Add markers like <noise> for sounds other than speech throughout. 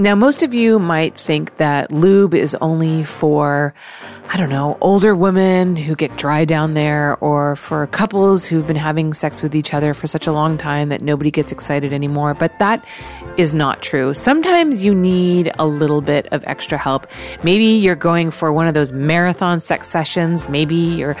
Now, most of you might think that lube is only for, I don't know, older women who get dry down there or for couples who've been having sex with each other for such a long time that nobody gets excited anymore. But that is not true. Sometimes you need a little bit of extra help. Maybe you're going for one of those marathon sex sessions. Maybe you're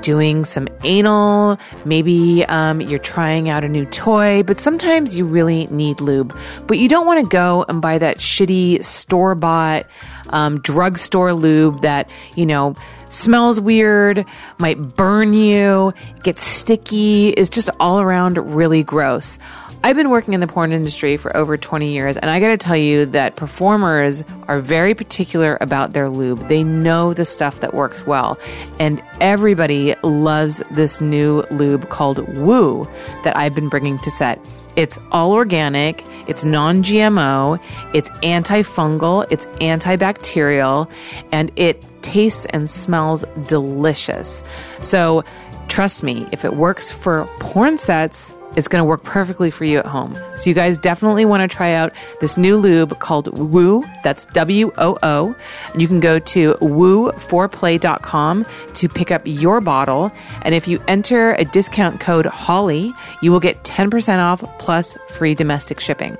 doing some anal. Maybe um, you're trying out a new toy. But sometimes you really need lube. But you don't want to go and buy that shitty store bought um, drugstore lube that, you know, smells weird, might burn you, gets sticky, is just all around really gross. I've been working in the porn industry for over 20 years, and I gotta tell you that performers are very particular about their lube. They know the stuff that works well, and everybody loves this new lube called Woo that I've been bringing to set. It's all organic, it's non GMO, it's antifungal, it's antibacterial, and it tastes and smells delicious. So, trust me, if it works for porn sets, it's going to work perfectly for you at home. So you guys definitely want to try out this new lube called Woo. That's W O O. You can go to woo4play.com to pick up your bottle. And if you enter a discount code HOLLY, you will get 10% off plus free domestic shipping.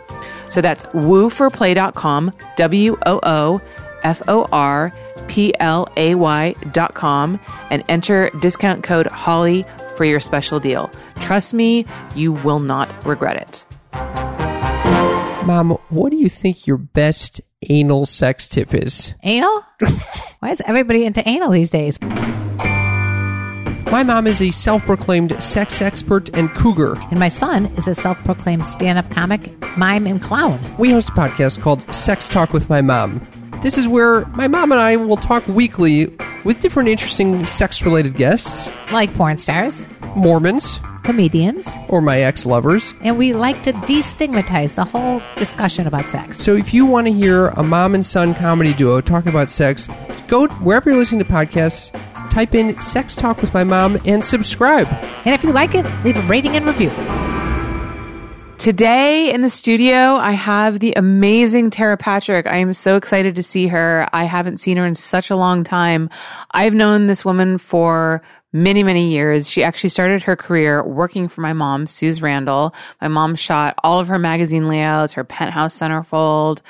So that's woo4play.com, W O O F O R P L A Y dot com, and enter discount code HOLLY for your special deal. Trust me, you will not regret it. Mom, what do you think your best anal sex tip is? Anal? <laughs> Why is everybody into anal these days? My mom is a self proclaimed sex expert and cougar. And my son is a self proclaimed stand up comic, mime, and clown. We host a podcast called Sex Talk with My Mom. This is where my mom and I will talk weekly with different interesting sex related guests, Like porn stars, Mormons, comedians, or my ex lovers. and we like to destigmatize the whole discussion about sex. So if you want to hear a mom and son comedy duo talk about sex, go wherever you're listening to podcasts, type in Sex Talk with My Mom, and subscribe. And if you like it, leave a rating and review. Today in the studio, I have the amazing Tera Patrick. I am so excited to see her. I haven't seen her in such a long time. I've known this woman for many, many years. She actually started her career working for my mom, Suze Randall. My mom shot all of her magazine layouts, her penthouse centerfold.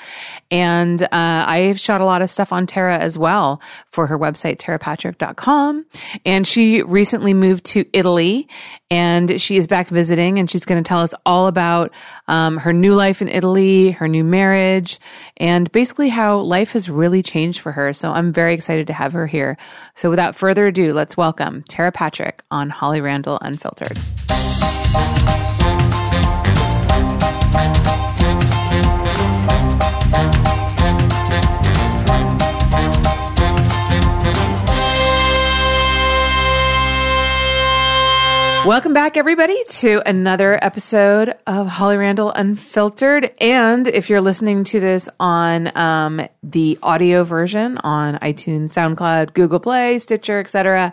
And uh, I shot a lot of stuff on Tera as well for her website, terapatrick.com. And she recently moved to Italy and she is back visiting and she's going to tell us all about um, her new life in Italy, her new marriage, and basically how life has really changed for her. So I'm very excited to have her here. So without further ado, let's welcome Tera Patrick on Holly Randall Unfiltered. Welcome back, everybody, to another episode of Holly Randall Unfiltered. And if you're listening to this on um, the audio version on iTunes, SoundCloud, Google Play, Stitcher, etc.,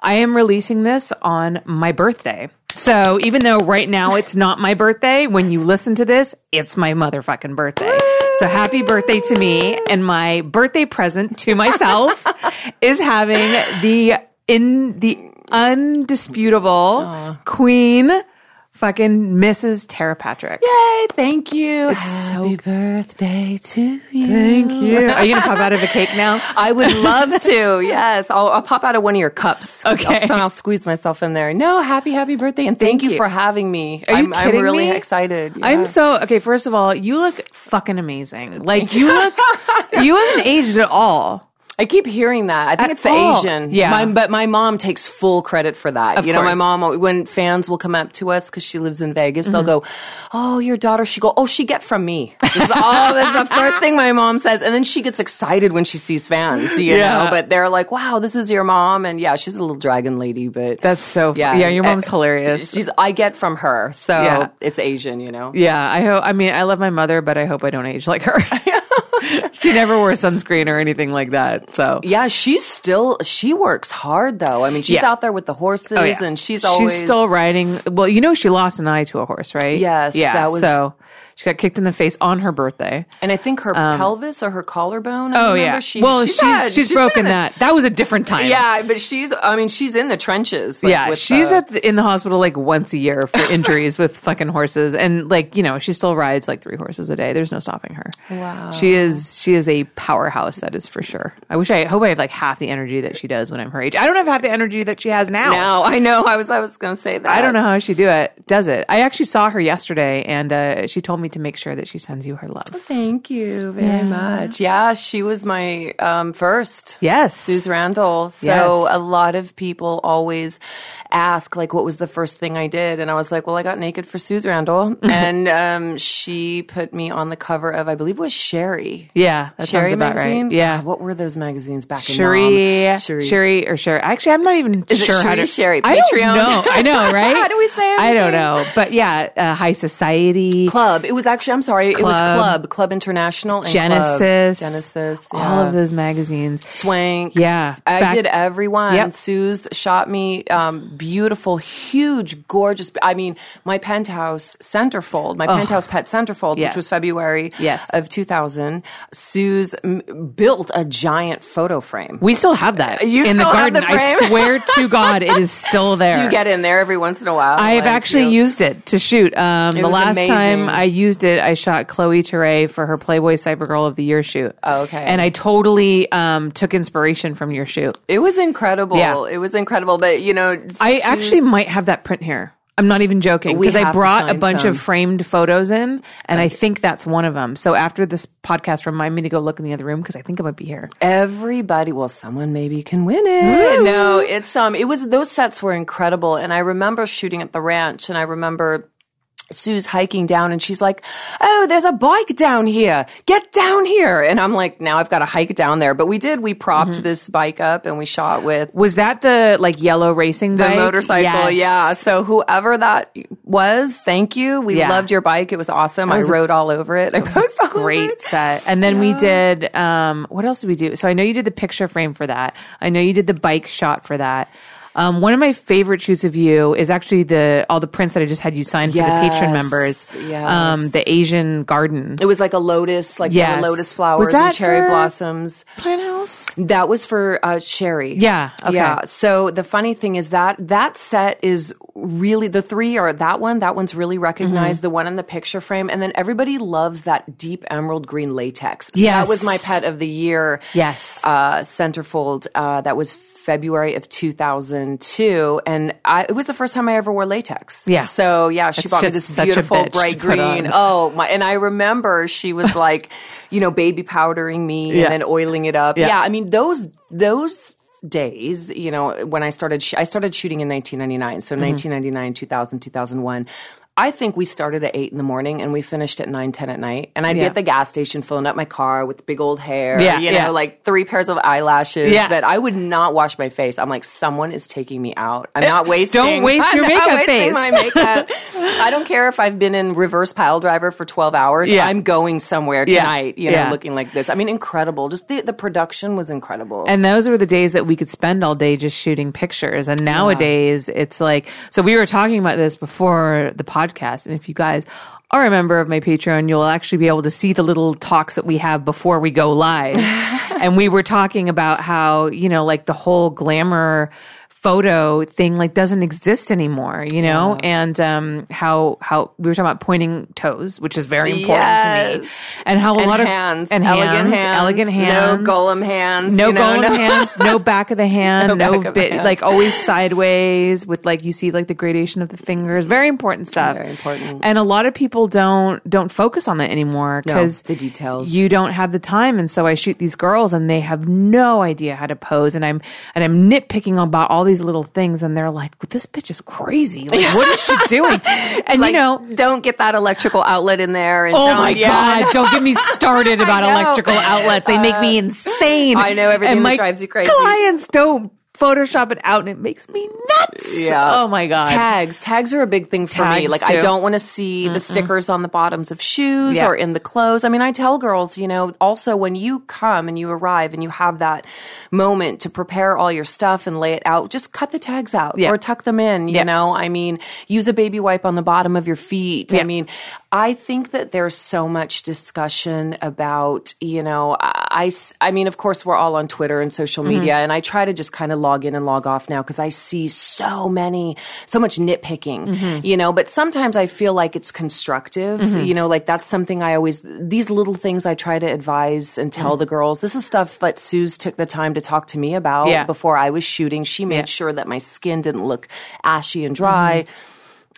I am releasing this on my birthday. So even though right now it's not my birthday, when you listen to this, it's my motherfucking birthday. So happy birthday to me. And my birthday present to myself <laughs> is having the in the undisputable queen fucking Mrs. Tera Patrick. Yay, thank you. Happy birthday to you. Thank you. Are you gonna pop out of a cake now? <laughs> I would love to. Yes. I'll, I'll pop out of one of your cups. Okay. I'll, somehow squeeze myself in there. No, happy, happy birthday. And thank, Thank you. you. for having me. Are you I'm, I'm really me? excited. I'm so okay. First of all, you look fucking amazing. Like you look, <laughs> you haven't aged at all. I keep hearing that. I think At it's the all. Asian. Yeah. My, but my mom takes full credit for that. Of you know, my mom, when fans will come up to us because she lives in Vegas, they'll Mm-hmm. go, Oh, your daughter. She go, Oh, she get from me. This is all, that's the first thing my mom says. And then she gets excited when she sees fans, you Yeah. know, but they're like, Wow, this is your mom. And yeah, she's a little dragon lady, but That's so. Yeah, yeah. Your mom's Uh, hilarious. She's, I get from her. So Yeah. it's Asian, you know? Yeah, I hope. I mean, I love my mother, but I hope I don't age like her. <laughs> <laughs> she never wore sunscreen or anything like that. So Yeah, she's still she works hard though. I mean, she's Yeah. out there with the horses, Oh, yeah. and she's always she's still riding. Well, you know, she lost an eye to a horse, right? Yes, yeah. that was- so she got kicked in the face on her birthday. And I think her pelvis or her collarbone. I Oh remember, yeah. She, well, she's had- she's, been broken the- that. That was a different time. Yeah, but she's. I mean, she's in the trenches. like, yeah, with she's the- at the, in the hospital like once a year for <laughs> injuries with fucking horses, and like you know she still rides like three horses a day. There's no stopping her. Wow. she is she is a powerhouse. That is for sure. I wish I hope I have like half the energy that she does when I'm her age. I don't have half the energy that she has now. Now I know. I was. I was going to say that. I don't know how she do it. Does it? I actually saw her yesterday, and uh, she told me to make sure that she sends you her love. Thank you very much. Yeah, she was my um, first. Yes, Suze Randall. So Yes. a lot of people always ask, like, what was the first thing I did? And I was like, well, I got naked for Suze Randall. <laughs> and um, she put me on the cover of, I believe it was Cheri. Yeah, that Cheri sounds about magazine? right. Yeah. God, what were those magazines back in Sherry, Nam? Sherry, or Sherry. Actually, I'm not even Is it sure how Sherry, to. Sherry? I don't Patreon? know. I know, <laughs> right? How do we say it? I don't know, but yeah, uh, High Society, Club. It was actually, I'm sorry, it was Club. Club, Club International, and Genesis, Club. Genesis, all yeah. of those magazines. Swank. Yeah, I back- did everyone. Yep. Suze shot me um, beautiful, huge, gorgeous. I mean, my penthouse centerfold, my penthouse pet centerfold, Yeah. which was February Yes. of 2000. Suze m- built a giant photo frame. We still have that You in the garden. the I swear to <laughs> God, it is still there. Do you get in there every once in a while? I've Like, actually you know? used it to shoot. Um, the was last amazing. time I used it, I shot Chloe Terae for her Playboy Cybergirl of the Year shoot. Oh, okay. And I totally um, took inspiration from your shoot. It was incredible. Yeah. It was incredible. But you know, I Suze- actually might have that print here. I'm not even joking because I brought a bunch some. of framed photos in, and I think that's one of them. So after this podcast, remind me to go look in the other room because I think it might be here. everybody well someone maybe can win it no it's um it was those sets were incredible and i remember shooting at the ranch and i remember Suze hiking down and she's like, Oh, there's a bike down here. Get down here. And I'm like, now I've got to hike down there. But we did, we propped Mm-hmm. this bike up and we shot with Was that the like yellow racing the bike? motorcycle. Yes. Yeah. So whoever that was, thank you. We Yeah. loved your bike. It was awesome. was I a- rode all over it. I posted all over great set. And then we did um what else did we do? So I know you did the picture frame for that. I know you did the bike shot for that. Um, one of my favorite shoots of you is actually the all the prints that I just had you sign for the Patreon members. yes. Um, the Asian garden It was like a lotus, like Yes. lotus flowers and cherry blossoms. plant house. That was for uh, Cheri. Yeah, okay. Yeah. So the funny thing is that that set is really the three are that one. That one's really recognized. Mm-hmm. The one in the picture frame, and then everybody loves that deep emerald green latex. So Yes. that was my pet of the year. Yes. Uh, centerfold. Uh, that was. February of 2002, and I, it was the first time I ever wore latex. Yeah. So yeah, she It's bought me this beautiful bright green. Oh my! And I remember she was <laughs> like, you know, baby powdering me Yeah. and then oiling it up. Yeah. Yeah. I mean those those days, you know, when I started, sh- I started shooting in 1999. So Mm-hmm. 1999, 2000, 2001. I think we started at eight in the morning and we finished at nine, 10 at night. And I'd be at the gas station filling up my car with big old hair, Yeah, you know, yeah. like three pairs of eyelashes. Yeah. But I would not wash my face. I'm like, someone is taking me out. I'm not eh, wasting. Don't waste <laughs> I'm your not makeup wasting face. My makeup. <laughs> I don't care if I've been in reverse pile driver for 12 hours. Yeah. I'm going somewhere Yeah. tonight, you know, Yeah. looking like this. I mean, incredible. Just the, the production was incredible. And those were the days that we could spend all day just shooting pictures. And nowadays it's like, so we were talking about this before the podcast. And if you guys are a member of my Patreon, you'll actually be able to see the little talks that we have before we go live. <laughs> and we were talking about how, you know, like the whole glamour photo thing like doesn't exist anymore, you know, and um, how how we were talking about pointing toes, which is very important to me, and how a and lot of hands, and elegant hands, hands, elegant hands, no golem hands, no you know, golem no- hands, no <laughs> back of the hand, No no, of bit, like always sideways with like you see like the gradation of the fingers. Very important stuff. Very important. And a lot of people don't don't focus on that anymore No, because the details. You don't have the time, and so I shoot these girls, and they have no idea how to pose, and I'm and I'm nitpicking about all these little things, and they're like, well, "This bitch is crazy. Like, what is she doing?" <laughs> And like, you know, don't get that electrical outlet in there. And Oh don't, my yeah. god! <laughs> Don't get me started about electrical outlets. They make me uh, insane. I know everything And that drives you crazy. Clients don't Photoshop it out, and it makes me nuts. Yeah. Oh my god. Tags. Tags are a big thing for me. Tags, Like I don't want to see the stickers on the bottoms of shoes Yeah. or in the clothes. I mean, I tell girls, you know, also when you come and you arrive and you have that moment to prepare all your stuff and lay it out, just cut the tags out Yeah. or tuck them in, you Yeah. know? I mean, use a baby wipe on the bottom of your feet. I mean, I think that there's so much discussion about, you know, I, I mean, of course, we're all on Twitter and social Mm-hmm. media, and I try to just kind of log in and log off now because I see so many, so much nitpicking, Mm-hmm. you know, but sometimes I feel like it's constructive, Mm-hmm. you know, like that's something I always, these little things I try to advise and tell the girls. This is stuff that Suze took the time to talk to me about Mm-hmm. Yeah. before I was shooting. She made Yeah. sure that my skin didn't look ashy and dry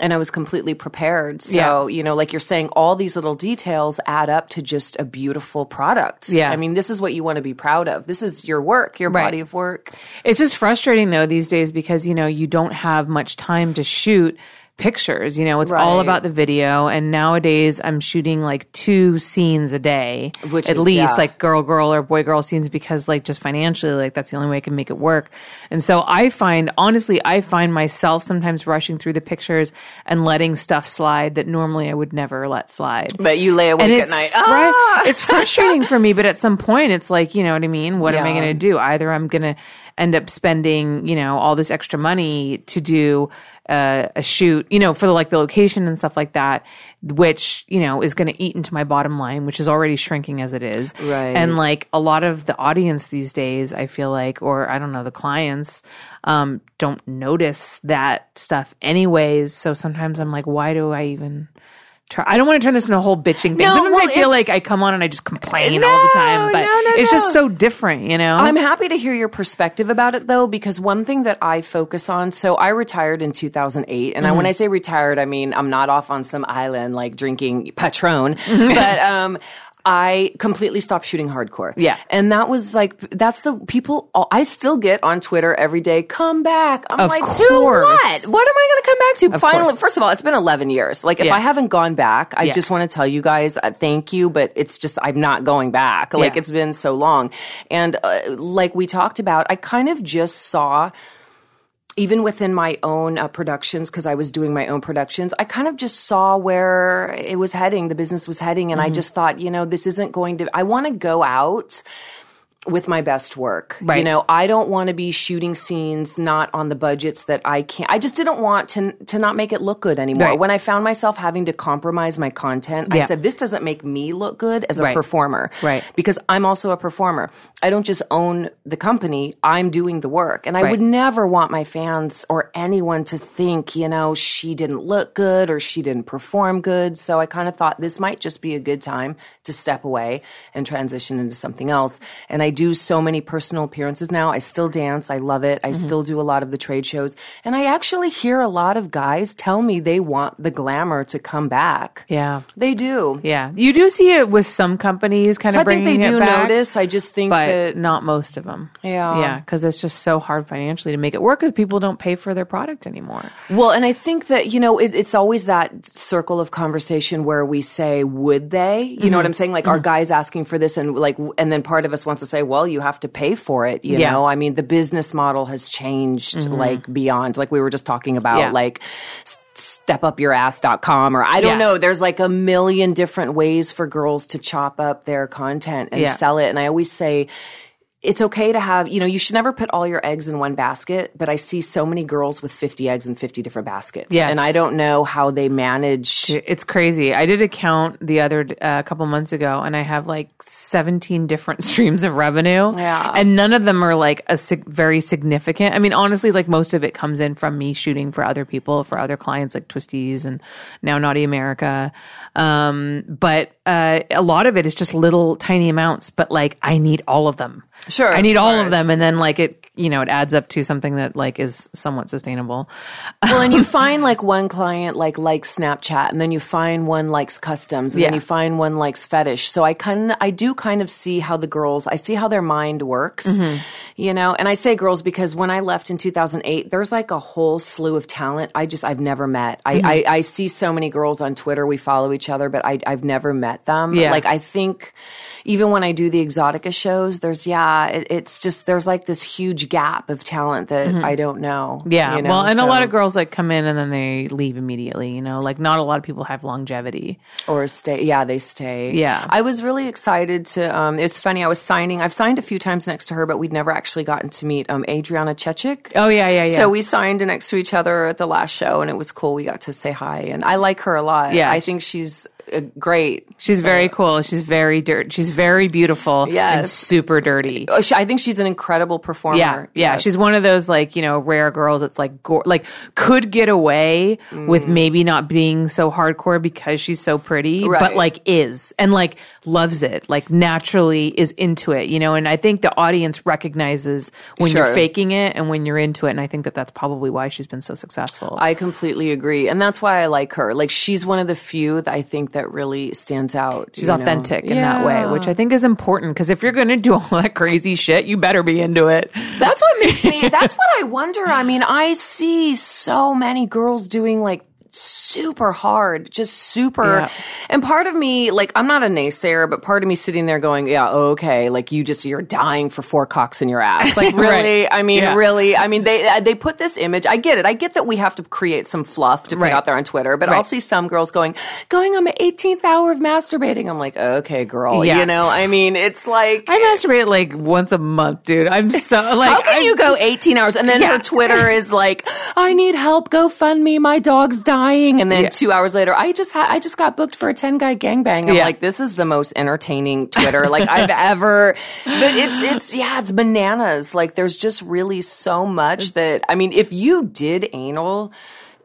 and I was completely prepared. So, Yeah. you know, like you're saying, all these little details add up to just a beautiful product. Yeah. I mean, this is what you want to be proud of. This is your work, your Right. body of work. It's just frustrating though these days because you know you don't have much time to shoot pictures. You know, it's all about the video. And nowadays, I'm shooting like two scenes a day, Which at is- least yeah. like girl girl or boy girl scenes because like just financially, like that's the only way I can make it work. And so I find honestly, I find myself sometimes rushing through the pictures and letting stuff slide that normally I would never let slide. But you lay awake at night. fru- Ah! it's frustrating for me, but at some point, it's like you know what I mean. What am I going to do? Either I'm going to end up spending you know all this extra money to do uh, a shoot, you know, for the, like the location and stuff like that, which you know is going to eat into my bottom line, which is already shrinking as it is. Right. And like a lot of the audience these days, I feel like, or I don't know, the clients um, don't notice that stuff anyways. So sometimes I'm like, why do I even? Try? I don't want to turn this into a whole bitching thing. No, Sometimes well, I feel like I come on and I just complain No, all the time, but no, it's just so different, you know. I'm happy to hear your perspective about it though, because one thing that I focus on, so I retired in 2008. And Mm-hmm. when I say retired, I mean, I'm not off on some island like drinking Patron, Mm-hmm. but, um, I completely stopped shooting hardcore. Yeah. And that was like, that's the people, I still get on Twitter every day, come back. I'm Of like, course. to what? What am I going to come back to? Finally, course. first of all, it's been 11 years. Like, if Yeah. I haven't gone back, I Yeah. just want to tell you guys, uh, thank you, but it's just, I'm not going back. Like, Yeah. it's been so long. And uh, like we talked about, I kind of just saw even within my own uh, productions because I was doing my own productions, I kind of just saw where it was heading, the business was heading, and I just thought, you know, this isn't going to. I want to go out with my best work. Right. You know, I don't want to be shooting scenes not on the budgets that I can't. I just didn't want to to not make it look good anymore. Right. When I found myself having to compromise my content, I said this doesn't make me look good as a Right. performer. Right. Because I'm also a performer. I don't just own the company, I'm doing the work. And I would never want my fans or anyone to think, you know, she didn't look good or she didn't perform good. So I kind of thought this might just be a good time to step away and transition into something else. And I do so many personal appearances now. I still dance. I love it. I Mm-hmm. still do a lot of the trade shows. And I actually hear a lot of guys tell me they want the glamour to come back. yeah, They do. yeah. You do see it with some companies, kind So of I think they do back, notice. I just think that not most of them. Yeah. yeah, because it's just so hard financially to make it work because people don't pay for their product anymore. Well, and I think that, you know, it, it's always that circle of conversation where we say, would they? You Mm-hmm. know what I'm saying? Like, our guys asking for this and like, and then part of us wants to say, well, you have to pay for it. You Yeah. Mm-hmm. know, I mean, the business model has changed like beyond, like we were just talking about, Yeah. like, stepupyourass.com or I don't Yeah. know. There's like a million different ways for girls to chop up their content and sell it. And I always say, it's okay to have, you know, you should never put all your eggs in one basket, but I see so many girls with 50 eggs in 50 different baskets. Yes. And I don't know how they manage. It's crazy. I did a count the other uh, a couple months ago, and I have like 17 different <laughs> streams of revenue. Yeah. and none of them are like a sig- very significant. I mean, honestly, like most of it comes in from me shooting for other people, for other clients like Twistys and now Naughty America. Um, but uh, a lot of it is just little tiny amounts. But like, I need all of them. Sure, I need of all of them, and then like it, you know, it adds up to something that like is somewhat sustainable. well, and you <laughs> find like one client like likes Snapchat and then you find one likes customs and then you find one likes fetish. So I kind I do kind of see how the girls, I see how their mind works, Mm-hmm. you know, and I say girls because when I left in 2008, there's like a whole slew of talent I just, I've never met. I, Mm-hmm. I, I see so many girls on Twitter. We follow each other, but I, I've never met them. Yeah. Like I think, even when I do the Exxxotica shows, there's yeah, it, it's just there's like this huge gap of talent that I don't know. Mm-hmm. Yeah. you know, well, and a lot of girls like come in and then they leave immediately, you know, like not a lot of people have longevity. or stay. Yeah, they stay. Yeah. I was really excited to. Um, it's funny. I was signing. I've signed a few times next to her, but we'd never actually gotten to meet um, Adriana Chechik. Oh, yeah, yeah, yeah. So we signed next to each other at the last show, and it was cool. We got to say hi, and I like her a lot. Yeah. I think she's great. She's very cool. She's very dirt. She's very beautiful and super dirty. Uh, I think she's an incredible performer. Yeah, yeah. Yes. She's one of those like you know rare girls that's like go- like could get away with Mm. maybe not being so hardcore because she's so pretty, but like is and like loves it, like naturally is into it, you know. And I think the audience recognizes when you're faking it and when you're into it, and I think that that's probably why she's been so successful. I completely agree, and that's why I like her. Like she's one of the few that I think that really stands out. She's you know? authentic in that way, which I think is important because if you're going to do all that crazy shit, you better be into it. That's what makes me. <laughs> That's what I wonder. I mean, I see so many girls doing like super hard, just super. Yeah. And part of me, like, I'm not a naysayer, but part of me sitting there going, yeah, okay, like you just, you're dying for four cocks in your ass. <laughs> Like, really? I mean, Yeah. really? I mean, they, uh, they put this image. I get it. I get that we have to create some fluff to put Right. out there on Twitter, but I'll see some girls going, going on my 18th hour of masturbating. I'm like, okay, girl, Yeah. you know, I mean, it's like, I masturbate like once a month, dude. I'm so <laughs> like. how can I'm you go 18 hours and then Yeah. her Twitter is like, I need help, go fund me, my dog's dying. And then Yeah. two hours later, I just ha- I just got booked for a 10 guy gangbang. I'm Yeah. like, this is the most entertaining Twitter like I've <laughs> ever, but it's, it's, yeah, it's bananas. Like there's just really so much that, I mean, if you did anal,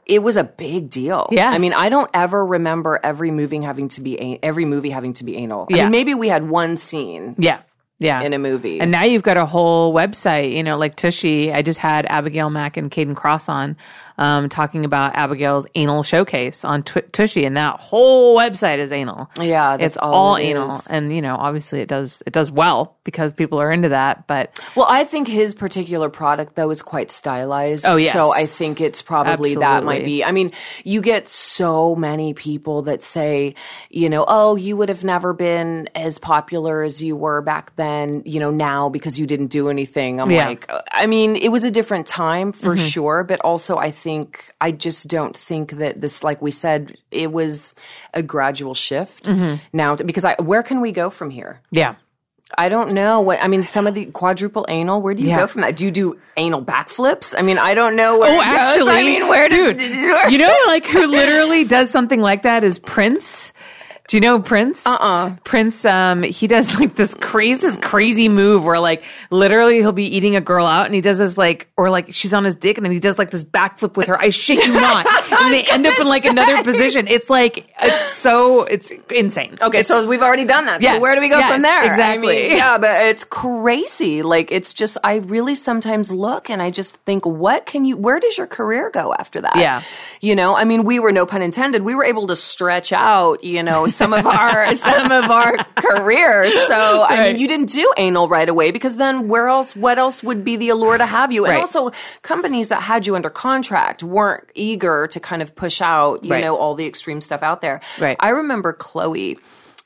it was a big deal. Yeah. I mean, I don't ever remember every movie having to be every movie having to be anal. I Yeah. mean, maybe we had one scene Yeah. Yeah. in a movie. And now you've got a whole website, you know, like Tushy. I just had Abigail Mac and Kayden Kross on um, talking about Abigail's anal showcase on Tw- Tushy, and that whole website is anal. Yeah, that's it's all all it anal, is. and you know, obviously it does it does well because people are into that. But Well, I think his particular product though is quite stylized. Oh, yes. So I think it's probably that might be. I mean, you get so many people that say, you know, oh, you would have never been as popular as you were back then, you know, now because you didn't do anything. I'm Yeah. Mm-hmm. like, I mean, it was a different time for sure, but also I think I just don't think that this, like we said, it was a gradual shift Mm-hmm. now because I, where can we go from here? yeah, I don't know what I mean. Some of the quadruple anal. Where do you Yeah. go from that? Do you do anal backflips? I mean, I don't know where. Oh, actually, I mean, where dude, does, where- you know, like who <laughs> literally does something like that is Prince. Do you know Prince? Uh-uh. Prince, um, he does like this crazy, this crazy move where like literally he'll be eating a girl out and he does this like, or like she's on his dick and then he does like this backflip with her. I shit you not. <laughs> and they end up in like another position. It's like, it's so, it's insane. Okay, so we've already done that. Yes, So where do we go yes, from there? exactly. I mean, yeah, but it's crazy. Like it's just I really sometimes look and I just think, what can you? Where does your career go after that? Yeah. You know, I mean, we were no pun intended. We were able to stretch out, you know, some of our <laughs> some of our careers. So I mean, you didn't do anal right away because then where else? What else would be the allure to have you? And Right. also, companies that had you under contract weren't eager to kind of push out, you Right. know, all the extreme stuff out there. Right. I remember Chloe.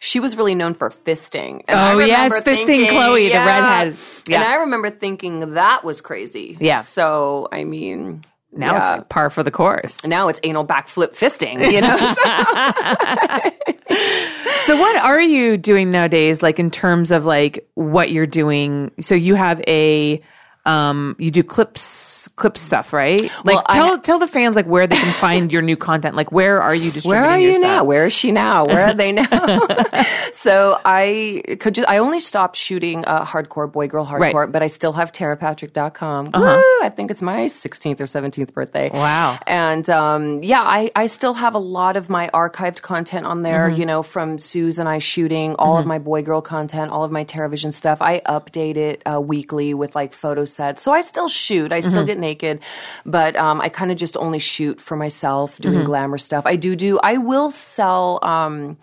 She was really known for fisting. And Oh, yes, fisting thinking- Chloe, the yeah. redhead. And I remember thinking that was crazy. Yeah. So, I mean, Now it's like par for the course. now it's anal backflip fisting, you know? <laughs> <laughs> So what are you doing nowadays like in terms of like what you're doing? So you have a um you do clips clip stuff, right? Like Well, tell ha- tell the fans like where they can find your new content. Like where are you distributing Where are your you stuff? now? Where is she now? Where are they <laughs> now? <laughs> so I could just, I only stopped shooting uh, hardcore, boy girl hardcore, Right. Uh-huh. but I still have terapatrick.com. Woo! I think it's my 16th or 17th birthday. Wow. And um, yeah, I, I still have a lot of my archived content on there, Mm-hmm. you know, from Suze and I shooting, all of my boy girl content, all of my Teravision stuff. I update it uh, weekly with like photo sets. So I still shoot, I Mm-hmm. still get naked, but um, I kind of just only shoot for myself, doing Mm-hmm. glamour stuff. I do do, I will sell. Um,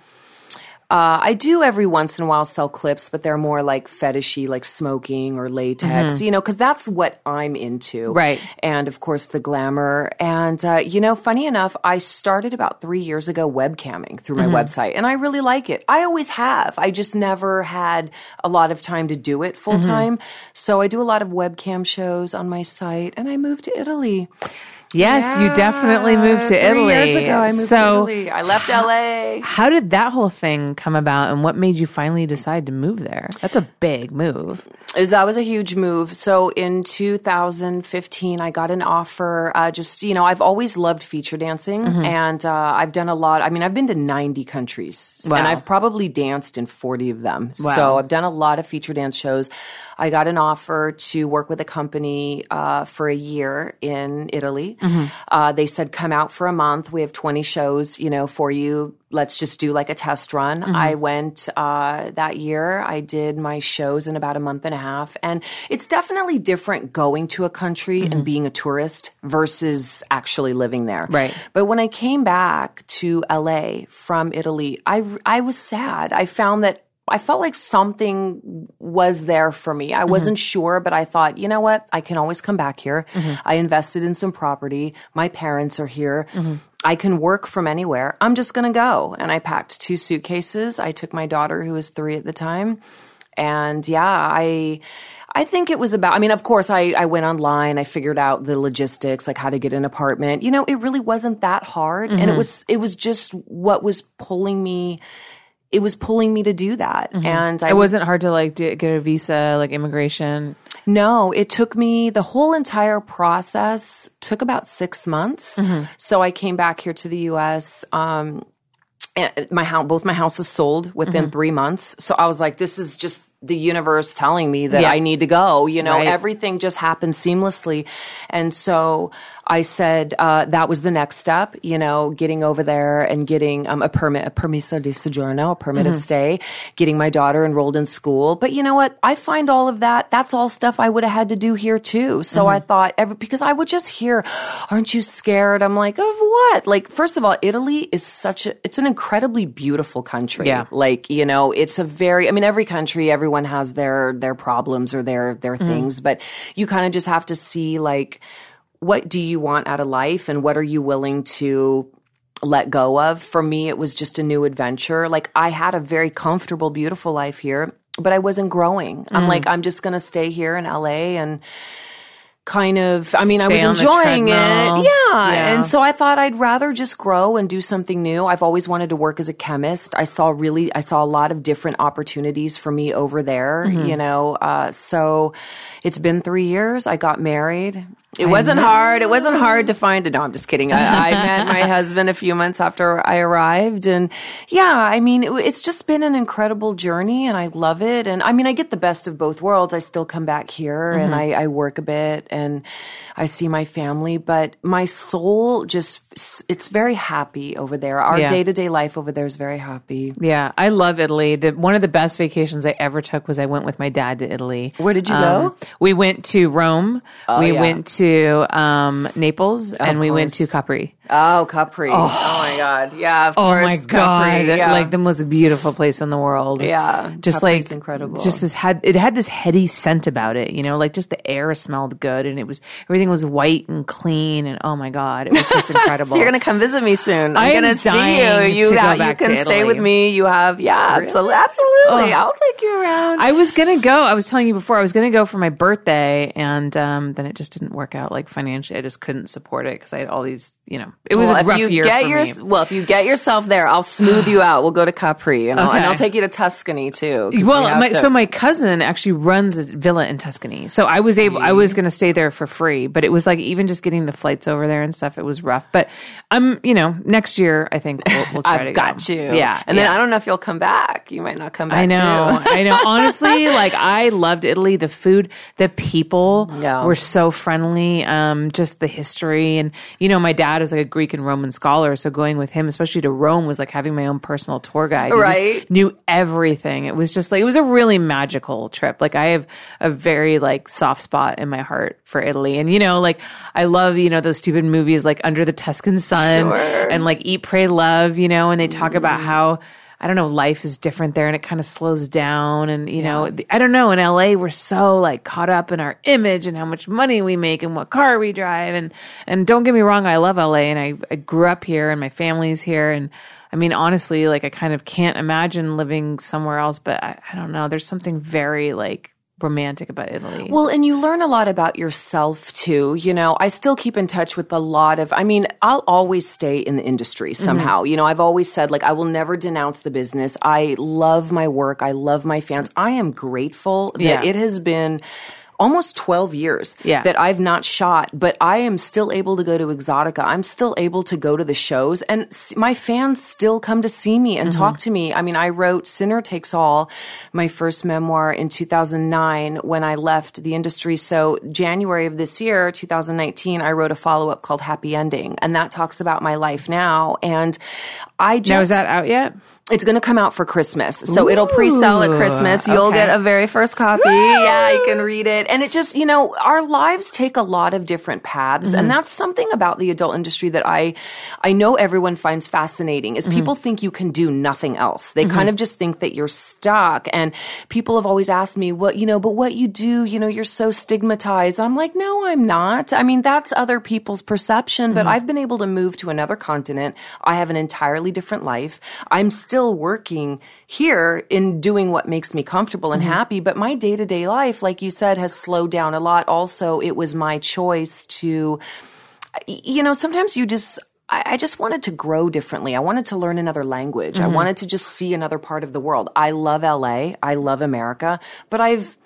Uh, I do every once in a while sell clips, but they're more like fetishy, like smoking or latex, you know, because that's what I'm into. Mm-hmm. Right. And of course, the glamour. And, uh, you know, funny enough, I started about three years ago webcamming through my Mm-hmm. website, and I really like it. I always have. I just never had a lot of time to do it full Mm-hmm. time. So I do a lot of webcam shows on my site, and I moved to Italy. Yes, you definitely moved to Three Italy. years ago, I moved so, to Italy. I left LA. How did that whole thing come about, and what made you finally decide to move there? That's a big move. That was a huge move. So in 2015, I got an offer. Uh, just you know, I've always loved feature dancing, Mm-hmm. and uh, I've done a lot. I mean, I've been to 90 countries, Wow. and I've probably danced in 40 of them. Wow. So I've done a lot of feature dance shows. I got an offer to work with a company uh, for a year in Italy. Mm-hmm. Uh, they said, "Come out for a month. We have 20 shows, you know, for you. Let's just do like a test run." Mm-hmm. I went uh, that year. I did my shows in about a month and a half, and it's definitely different going to a country and being a tourist versus actually living there. Right. But when I came back to LA from Italy, I I was sad. I found that I felt like something was there for me. I wasn't mm-hmm. sure, but I thought, you know what? I can always come back here. Mm-hmm. I invested in some property. My parents are here. Mm-hmm. I can work from anywhere. I'm just going to go. And I packed two suitcases. I took my daughter, who was three at the time. And yeah, I. I think it was about, I mean, of course, I, I went online, I figured out the logistics, like how to get an apartment. You know, it really wasn't that hard. And it was, it was just what was pulling me, it was pulling me to do that. Mm-hmm. And I It wasn't hard to like do, get a visa, like immigration. no, it took me the whole entire process took about six months. Mm-hmm. So I came back here to the U.S. Um, my house, both my houses sold within mm-hmm. three months. So I was like, this is just the universe telling me that Yeah. I need to go. You know, Right. everything just happened seamlessly. And so I said uh, that was the next step, you know, getting over there and getting um, a permit, a permiso di soggiorno, a permit of stay, getting my daughter enrolled in school. But you know what? I find all of that, that's all stuff I would have had to do here too. So I thought, every, because I would just hear, aren't you scared? I'm like, of what? Like, first of all, Italy is such a, it's an incredibly beautiful country. Yeah. Like, you know, it's a very, I mean, every country, everyone has their, their problems or their, their things, but you kind of just have to see like, what do you want out of life and what are you willing to let go of? For me, it was just a new adventure. Like I had a very comfortable, beautiful life here, but I wasn't growing. I'm like, I'm just going to stay here in LA and kind of, I mean, I was enjoying it. Yeah. Yeah. And so I thought I'd rather just grow and do something new. I've always wanted to work as a chemist. I saw really, I saw a lot of different opportunities for me over there, Mm-hmm. you know. Uh, so it's been three years. I got married. It wasn't hard. It wasn't hard to find it. No, I'm just kidding. I, I met my <laughs> husband a few months after I arrived. And yeah, I mean, it, it's just been an incredible journey and I love it. And I mean, I get the best of both worlds. I still come back here and I, I work a bit and I see my family, but my soul just, it's very happy over there. Our day to day life over there is very happy. Yeah, I love Italy. The, one of the best vacations I ever took was I went with my dad to Italy. Where did you Um, go? We went to Rome. we yeah. went to um, Naples, and we went to. Capri. Oh, Capri. Oh, my God. Yeah, of Oh course. my Capri. god! Yeah. Like the most beautiful place in the world. Yeah, just Capri's like incredible. Just this had it had this heady scent about it. You know, like just the air smelled good, and it was everything was white and clean, and oh my god, it was just <laughs> incredible. So you're gonna come visit me soon. I'm gonna see you. You, to go ha- you to can stay with me. You have yeah, absolutely, absolutely. I'll take you around. I was gonna go. I was telling you before. I was gonna go for my birthday, and um, then it just didn't work out. Like financially, I just couldn't support it because I had all these. You know, it was well, a rough you year get for your me. well, if you get yourself there, I'll smooth you out. We'll go to Capri, and, I'll, and I'll take you to Tuscany too. Well, have my, to- so my cousin actually runs a villa in Tuscany, so I was able. I was going to stay there for free, but it was like even just getting the flights over there and stuff. It was rough, but I'm, you know, next year I think we'll, we'll try <laughs> to I've go. got you. Yeah, and then. I don't know if you'll come back. You might not come back. I know. I know. Honestly, <laughs> like I loved Italy. The food, the people Yeah. were so friendly. Um, just the history, and you know, my dad is like a Greek and Roman scholar, so going with him, especially to Rome, was like having my own personal tour guide. Right. knew everything. It was just like it was a really magical trip. Like I have a very like soft spot in my heart for Italy, and you know, like I love you know those stupid movies like Under the Tuscan Sun Sure. and like Eat, Pray, Love. You know, and they talk about how I don't know, life is different there and it kind of slows down. And, you know, I don't know, in LA, we're so like caught up in our image and how much money we make and what car we drive. And, and don't get me wrong, I love LA and I, I grew up here and my family's here. And I mean, honestly, like I kind of can't imagine living somewhere else, but I, I don't know. There's something very like romantic about Italy. Well, and you learn a lot about yourself too. You know, I still keep in touch with a lot of, I mean, I'll always stay in the industry Mm-hmm. somehow. You know, I've always said, like, I will never denounce the business. I love my work. I love my fans. I am grateful that Yeah. it has been almost 12 years Yeah. that I've not shot, but I am still able to go to Exxxotica. I'm still able to go to the shows and s- my fans still come to see me and talk mm-hmm. to me. I mean, I wrote Sinner Takes All, my first memoir in 2009 when I left the industry. So January of this year, 2019, I wrote a follow up called Happy Ending and that talks about my life now. And I just, now, is that out yet? it's going to come out for Christmas. So it'll pre-sell at Christmas. You'll okay. get a very first copy. Yeah, you can read it. And it just, you know, our lives take a lot of different paths. Mm-hmm. And that's something about the adult industry that I, I know everyone finds fascinating is Mm-hmm. people think you can do nothing else. They kind of just think that you're stuck. And people have always asked me, what, you know, but what you do, you know, you're so stigmatized. I'm like, no, I'm not. I mean, that's other people's perception, but I've been able to move to another continent. I have an entirely different life. I'm still working here in doing what makes me comfortable and mm-hmm. happy, but my day to day life, like you said, has slowed down a lot. Also, it was my choice to, you know, sometimes you just, I I just wanted to grow differently. I wanted to learn another language. I mm-hmm. wanted to just see another part of the world. I love LA. I love America, but I've,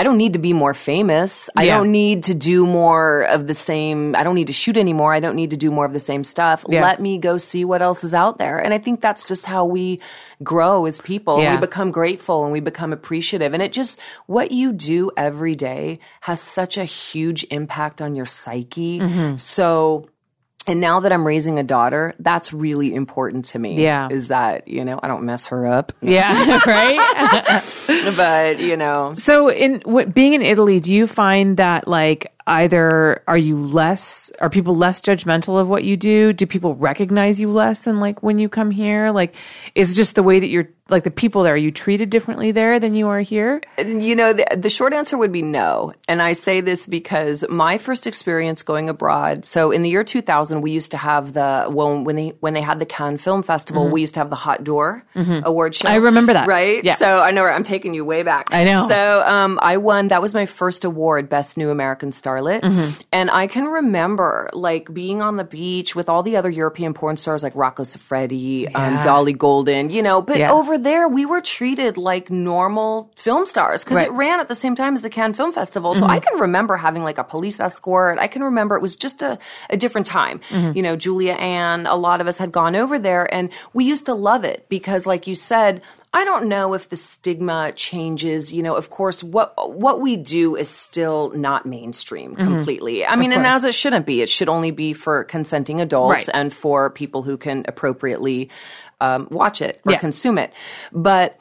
I don't need to be more famous. I don't need to do more of the same. I don't need to shoot anymore. I don't need to do more of the same stuff. Yeah. Let me go see what else is out there. And I think that's just how we grow as people. Yeah. We become grateful and we become appreciative. And it just, what you do every day has such a huge impact on your psyche. Mm-hmm. So, and now that I'm raising a daughter, that's really important to me. Yeah. Is that, you know, I don't mess her up, Yeah, <laughs> right? <laughs> but, you know, So, in w- being in Italy, do you find that like either are you less, are people less judgmental of what you do? Do people recognize you less than like when you come here? Like, is just the way that you're like the people there? Are you treated differently there than you are here? You know, the, the short answer would be no. And I say this because my first experience going abroad. So in the year 2000, we used to have the well when they when they had the Cannes Film Festival, we used to have the Hot d'Or Award show. Mm-hmm. I remember that. right? Yeah. So I know I'm taking you way back. I know. So um, I won. That was my first award, Best New American Starlet. Mm-hmm. And I can remember like being on the beach with all the other European porn stars like Rocco Siffredi, um, Dolly Golden. You know, but Yeah. over there we were treated like normal film stars because Right. Mm-hmm. it ran at the same time as the Cannes Film Festival. So I can remember having like a police escort. I can remember it was just a, a different time. Mm-hmm. You know, Julia Ann, a lot of us had gone over there and we used to love it because like you said, I don't know if the stigma changes. You know, of course, what what we do is still not mainstream completely. I mean, and as it shouldn't be. It should only be for consenting adults Right. and for people who can appropriately um, watch it or Yeah. consume it. But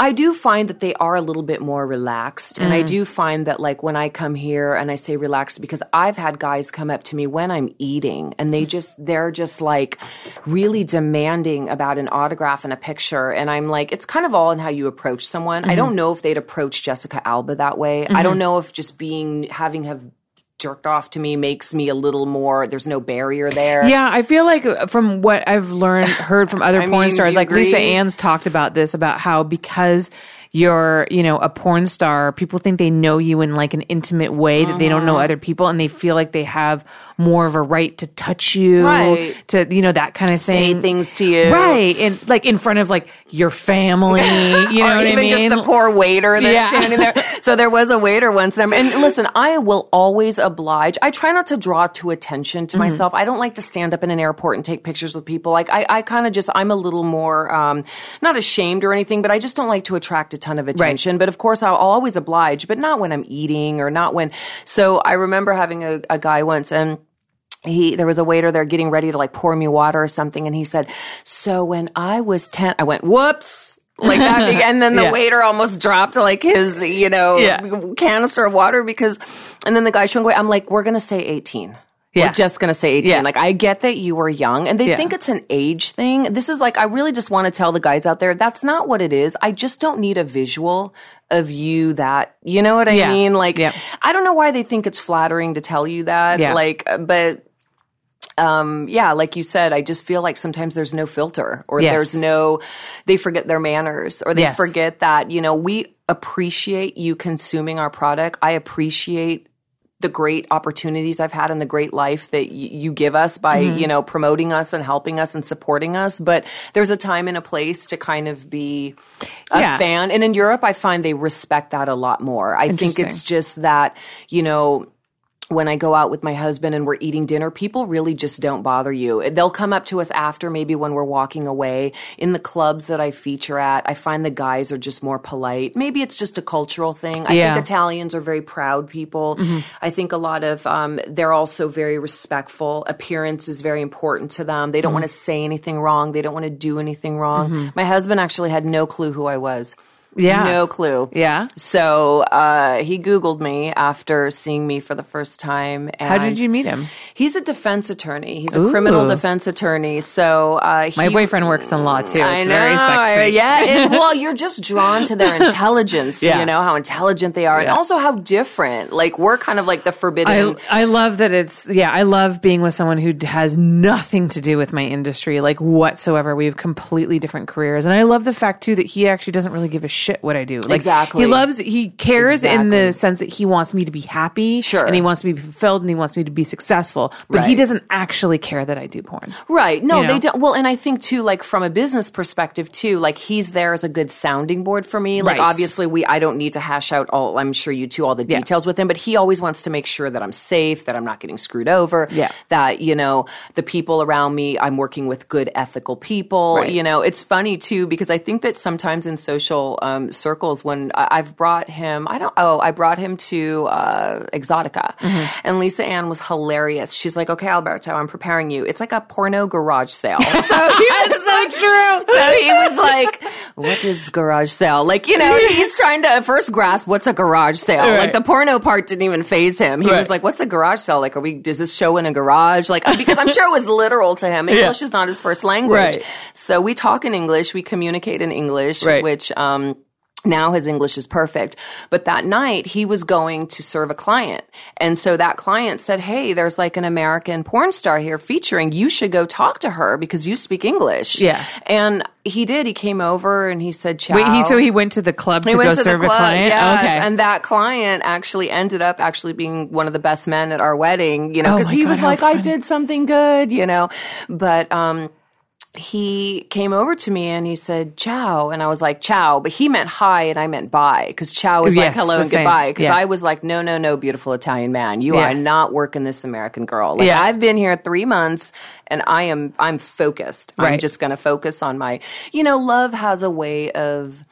I do find that they are a little bit more relaxed. And Mm. I do find that, like, when I come here and I say relaxed, because I've had guys come up to me when I'm eating and they just, they're just like really demanding about an autograph and a picture. And I'm like, it's kind of all in how you approach someone. Mm-hmm. I don't know if they'd approach Jessica Alba that way. I don't know if just being, having have jerked off to me makes me a little more, there's no barrier there. Yeah, I feel like from what I've learned, heard from other <laughs> porn mean, stars, like Lisa? Ann's talked about this, about how because you're, you know, a porn star, people think they know you in like an intimate way that they don't Mm-hmm. know other people and they feel like they have more of a right to touch you, Right. to, you know, that kind of Say thing. things to you. Right. And like in front of like your family, <laughs> you know even I mean? just the poor waiter that's Yeah. standing there. <laughs> So there was a waiter once, and, I'm, and listen, I will always oblige. I try not to draw to attention Mm-hmm. to myself. I don't like to stand up in an airport and take pictures with people. Like I, I kind of just, I'm a little more um, not ashamed or anything, but I just don't like to attract a ton of attention. But of course, I'll, always oblige, but not when I'm eating or not when. So I remember having a, a guy once and he there was a waiter there getting ready to like pour me water or something and he said so when i was 10 i went whoops like that and then the <laughs> Yeah. waiter almost dropped like his you know Yeah. canister of water because and then the guy showing away i'm like we're gonna say 18 Yeah. We're just going to say 18. Yeah. Like, I get that you were young and they Yeah. think it's an age thing. This is like, I really just want to tell the guys out there that's not what it is. I just don't need a visual of you that, you know what I Yeah. mean? Like. I don't know why they think it's flattering to tell you that. Like, but um, yeah, like you said, I just feel like sometimes there's no filter or Yes. there's no, they forget their manners or they Yes. forget that, you know, we appreciate you consuming our product. I appreciate the great opportunities I've had and the great life that y- you give us by, Mm-hmm. you know, promoting us and helping us and supporting us. But there's a time and a place to kind of be a Yeah. fan. And in Europe, I find they respect that a lot more. I think it's just that, you know, when I go out with my husband and we're eating dinner, people really just don't bother you. They'll come up to us after, maybe when we're walking away. In the clubs that I feature at, I find the guys are just more polite. Maybe it's just a cultural thing. I Yeah. Mm-hmm. think Italians are very proud people. I think a lot of, um, they're also very respectful. Appearance is very important to them. They don't Mm-hmm. want to say anything wrong. They don't want to do anything wrong. My husband actually had no clue who I was. Yeah. No clue. Yeah. So uh, he Googled me after seeing me for the first time. And How did you meet him? He's a defense attorney. He's a criminal defense attorney. So uh, My boyfriend works in law too. It's I know. very sexy. yeah. And, <laughs> well, you're just drawn to their <laughs> intelligence. Yeah. You know how intelligent they are, and also how different. Like we're kind of like the forbidden. I, I love that it's yeah I love being with someone who has nothing to do with my industry like whatsoever we have completely different careers and I love the fact too that he actually doesn't really give a shit what I do like Exactly. he loves he cares in the sense that he wants me to be happy Sure. and he wants me to be fulfilled and he wants me to be successful but he doesn't actually care that I do porn Right. No, You know? they don't. Well, and I think too, like from a business perspective too, like he's there as a good sounding board for me. Like Right. obviously we, I don't need to hash out all, I'm sure you too, all the Yeah. details with him, but he always wants to make sure that I'm safe, that I'm not getting screwed over. Yeah. That, you know, the people around me, I'm working with good ethical people. Right. You know, it's funny too, because I think that sometimes in social um, circles when I, I've brought him, I don't, oh, I brought him to uh, Exxxotica Mm-hmm. and Lisa Ann was hilarious. She's like, okay, Alberto, I'm preparing you. It's like a porno garage sale. <laughs> So he was so true. So he was like, what is garage sale? Like, you know, he's trying to first grasp what's a garage sale. Right. Like the porno part didn't even phase him. He Right. was like, what's a garage sale? Like, are we, does this show in a garage? Like, because I'm sure it was literal to him. <laughs> English is not his first language. Right. So we talk in English, we communicate in English, which, um, now his English is perfect. But that night he was going to serve a client. And so that client said, Hey, there's like an American porn star here featuring. You should go talk to her because you speak English. Yeah. And he did. He came over and he said, Ciao. wait he so he went to the club to He go to serve the club, a client yes, okay and that client actually ended up actually being one of the best men at our wedding, you know, Oh because my he God, was like, I did something good, you know, but um, he came over to me and he said ciao, and I was like ciao, but he meant hi and I meant bye because ciao is like hello and same. goodbye. Because Yeah. I was like, no, no, no, beautiful Italian man, you Yeah. are not working this American girl. Like Yeah. I've been here three months and I am I'm focused. right. I'm just going to focus on my, you know, love has a way of.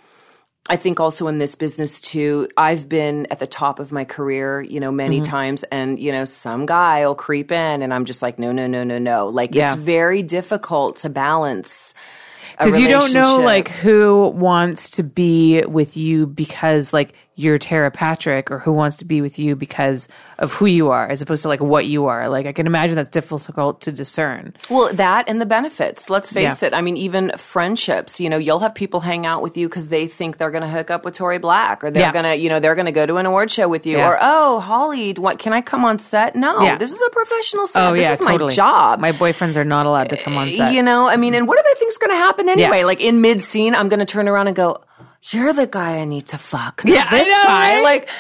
I think also in this business too, I've been at the top of my career, you know, many Mm-hmm. times and, you know, some guy will creep in and I'm just like, no, no, no, no, no. Like Yeah. it's very difficult to balance. because you don't know like who wants to be with you because like you're Tera Patrick or who wants to be with you because of who you are as opposed to like what you are. Like I can imagine that's difficult to discern. Well, that and the benefits. Let's face Yeah. it. I mean, even friendships, you know, you'll have people hang out with you because they think they're going to hook up with Tori Black or they're Yeah. going to, you know, they're going to go to an award show with you Yeah. or, oh, Holly, what, can I come on set? No, this is a professional set. Oh this is totally. my job. My boyfriends are not allowed to come on eh, set. You know, I mean, and what do they think's going to happen anyway? Like in mid scene, I'm going to turn around and go, "You're the guy I need to fuck." not Yeah, this know, guy. right? Like,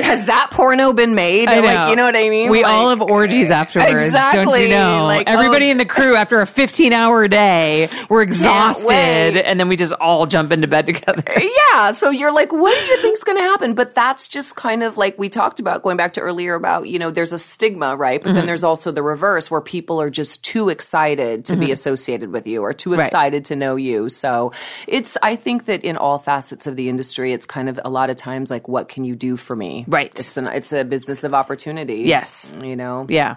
has that porno been made? I Like, know. you know what I mean? We Like- all have orgies afterwards. Don't Exactly. you know? Like, Everybody oh- in the crew after a 15 hour day, we're <laughs> exhausted and then we just all jump into bed together. <laughs> yeah. So you're like, what do you think's going to happen? But that's just kind of like we talked about going back to earlier about, you know, there's a stigma, right? But Mm-hmm. then there's also the reverse where people are just too excited to be associated with you or too Mm-hmm. Right. excited to know you. So it's, I think that in all facets of the industry, it's kind of a lot of times like, what can you do for me? Right. It's an, it's a business of opportunity. Yes. You know? Yeah.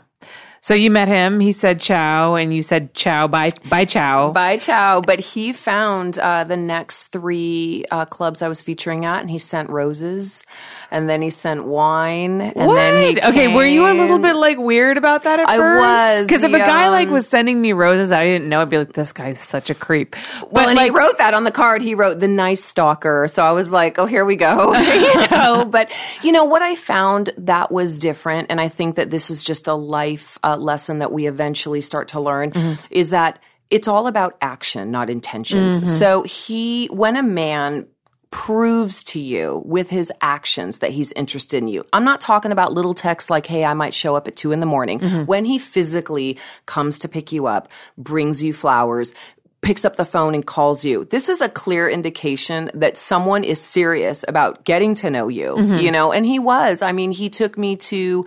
So you met him. He said ciao, and you said ciao. Bye, bye, ciao. Bye, ciao. But he found uh, the next three uh, clubs I was featuring at, and he sent roses, and then he sent wine, and what? okay, were you a little bit like weird about that at I first? was, because if a guy like was sending me roses, I didn't know. I'd be like, this guy's such a creep. Well, and like, he wrote that on the card. He wrote the nice stalker. So I was like, oh, here we go. <laughs> you <laughs> know, but you know what I found that was different, and I think that this is just a life uh, lesson that we eventually start to learn is that it's all about action, not intentions. So he, when a man proves to you with his actions that he's interested in you. I'm not talking about little texts like, hey, I might show up at two in the morning. Mm-hmm. When he physically comes to pick you up, brings you flowers, picks up the phone and calls you. This is a clear indication that someone is serious about getting to know you, mm-hmm. you know, and he was. I mean, he took me to,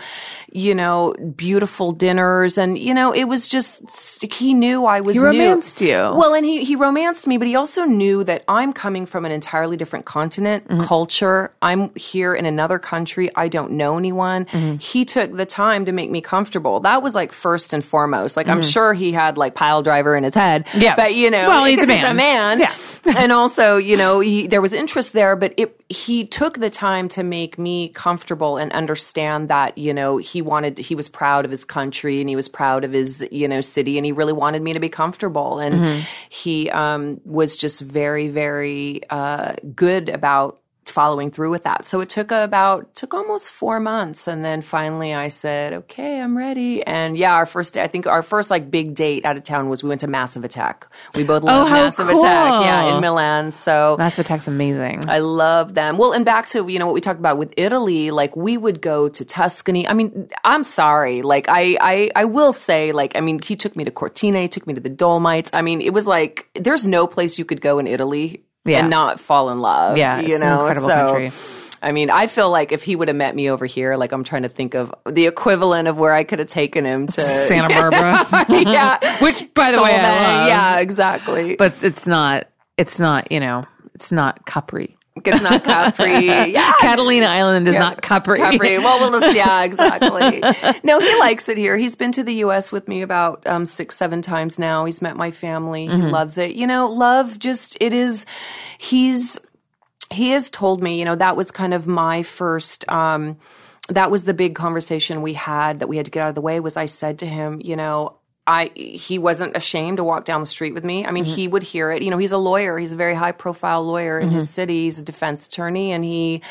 you know, beautiful dinners and, you know, it was just, he knew I was He new. romanced you. Well, and he, he romanced me, but he also knew that I'm coming from an entirely different continent, Mm-hmm. culture. I'm here in another country. I don't know anyone. Mm-hmm. He took the time to make me comfortable. That was like first and foremost. Like I'm sure he had like pile driver in his head. Mm-hmm. Yeah. But you know, Well, he's a man. man. Yeah. <laughs> and also, you know, he, there was interest there, but it, he took the time to make me comfortable and understand that, you know, he wanted, he was proud of his country and he was proud of his, you know, city and he really wanted me to be comfortable. And Mm-hmm. he, um, was just very, very, uh, good about following through with that. So it took about took almost 4 months and then finally I said, "Okay, I'm ready." And yeah, our first day, I think our first like big date out of town was we went to Massive Attack. We both oh, love Oh, Massive Attack, yeah, in Milan. So Massive Attack's amazing. I love them. Well, and back to, you know, what we talked about with Italy, like we would go to Tuscany. I mean, I'm sorry. Like I, I, I will say, like, I mean, he took me to Cortina, he took me to the Dolomites. I mean, it was like, there's no place you could go in Italy Yeah. and not fall in love. Yeah, you know, incredible so. country. I mean, I feel like if he would have met me over here, like I'm trying to think of the equivalent of where I could have taken him to <laughs> Santa Barbara. <laughs> yeah. <laughs> Which, by the way, yeah, exactly. But it's not, it's not, you know, it's not Capri. It's not Capri. <laughs> Yeah, Catalina Island is not Capri. Capri. Well, we'll just, yeah, <laughs> exactly. No, he likes it here. He's been to the U.S. with me about um, six, seven times now. He's met my family. He loves it. You know, love just, it is, he's, he has told me, you know, that was kind of my first, um, that was the big conversation we had that we had to get out of the way was I said to him, you know, I he wasn't ashamed to walk down the street with me. I mean, he would hear it. You know, he's a lawyer. He's a very high profile lawyer in his city. He's a defense attorney, and he,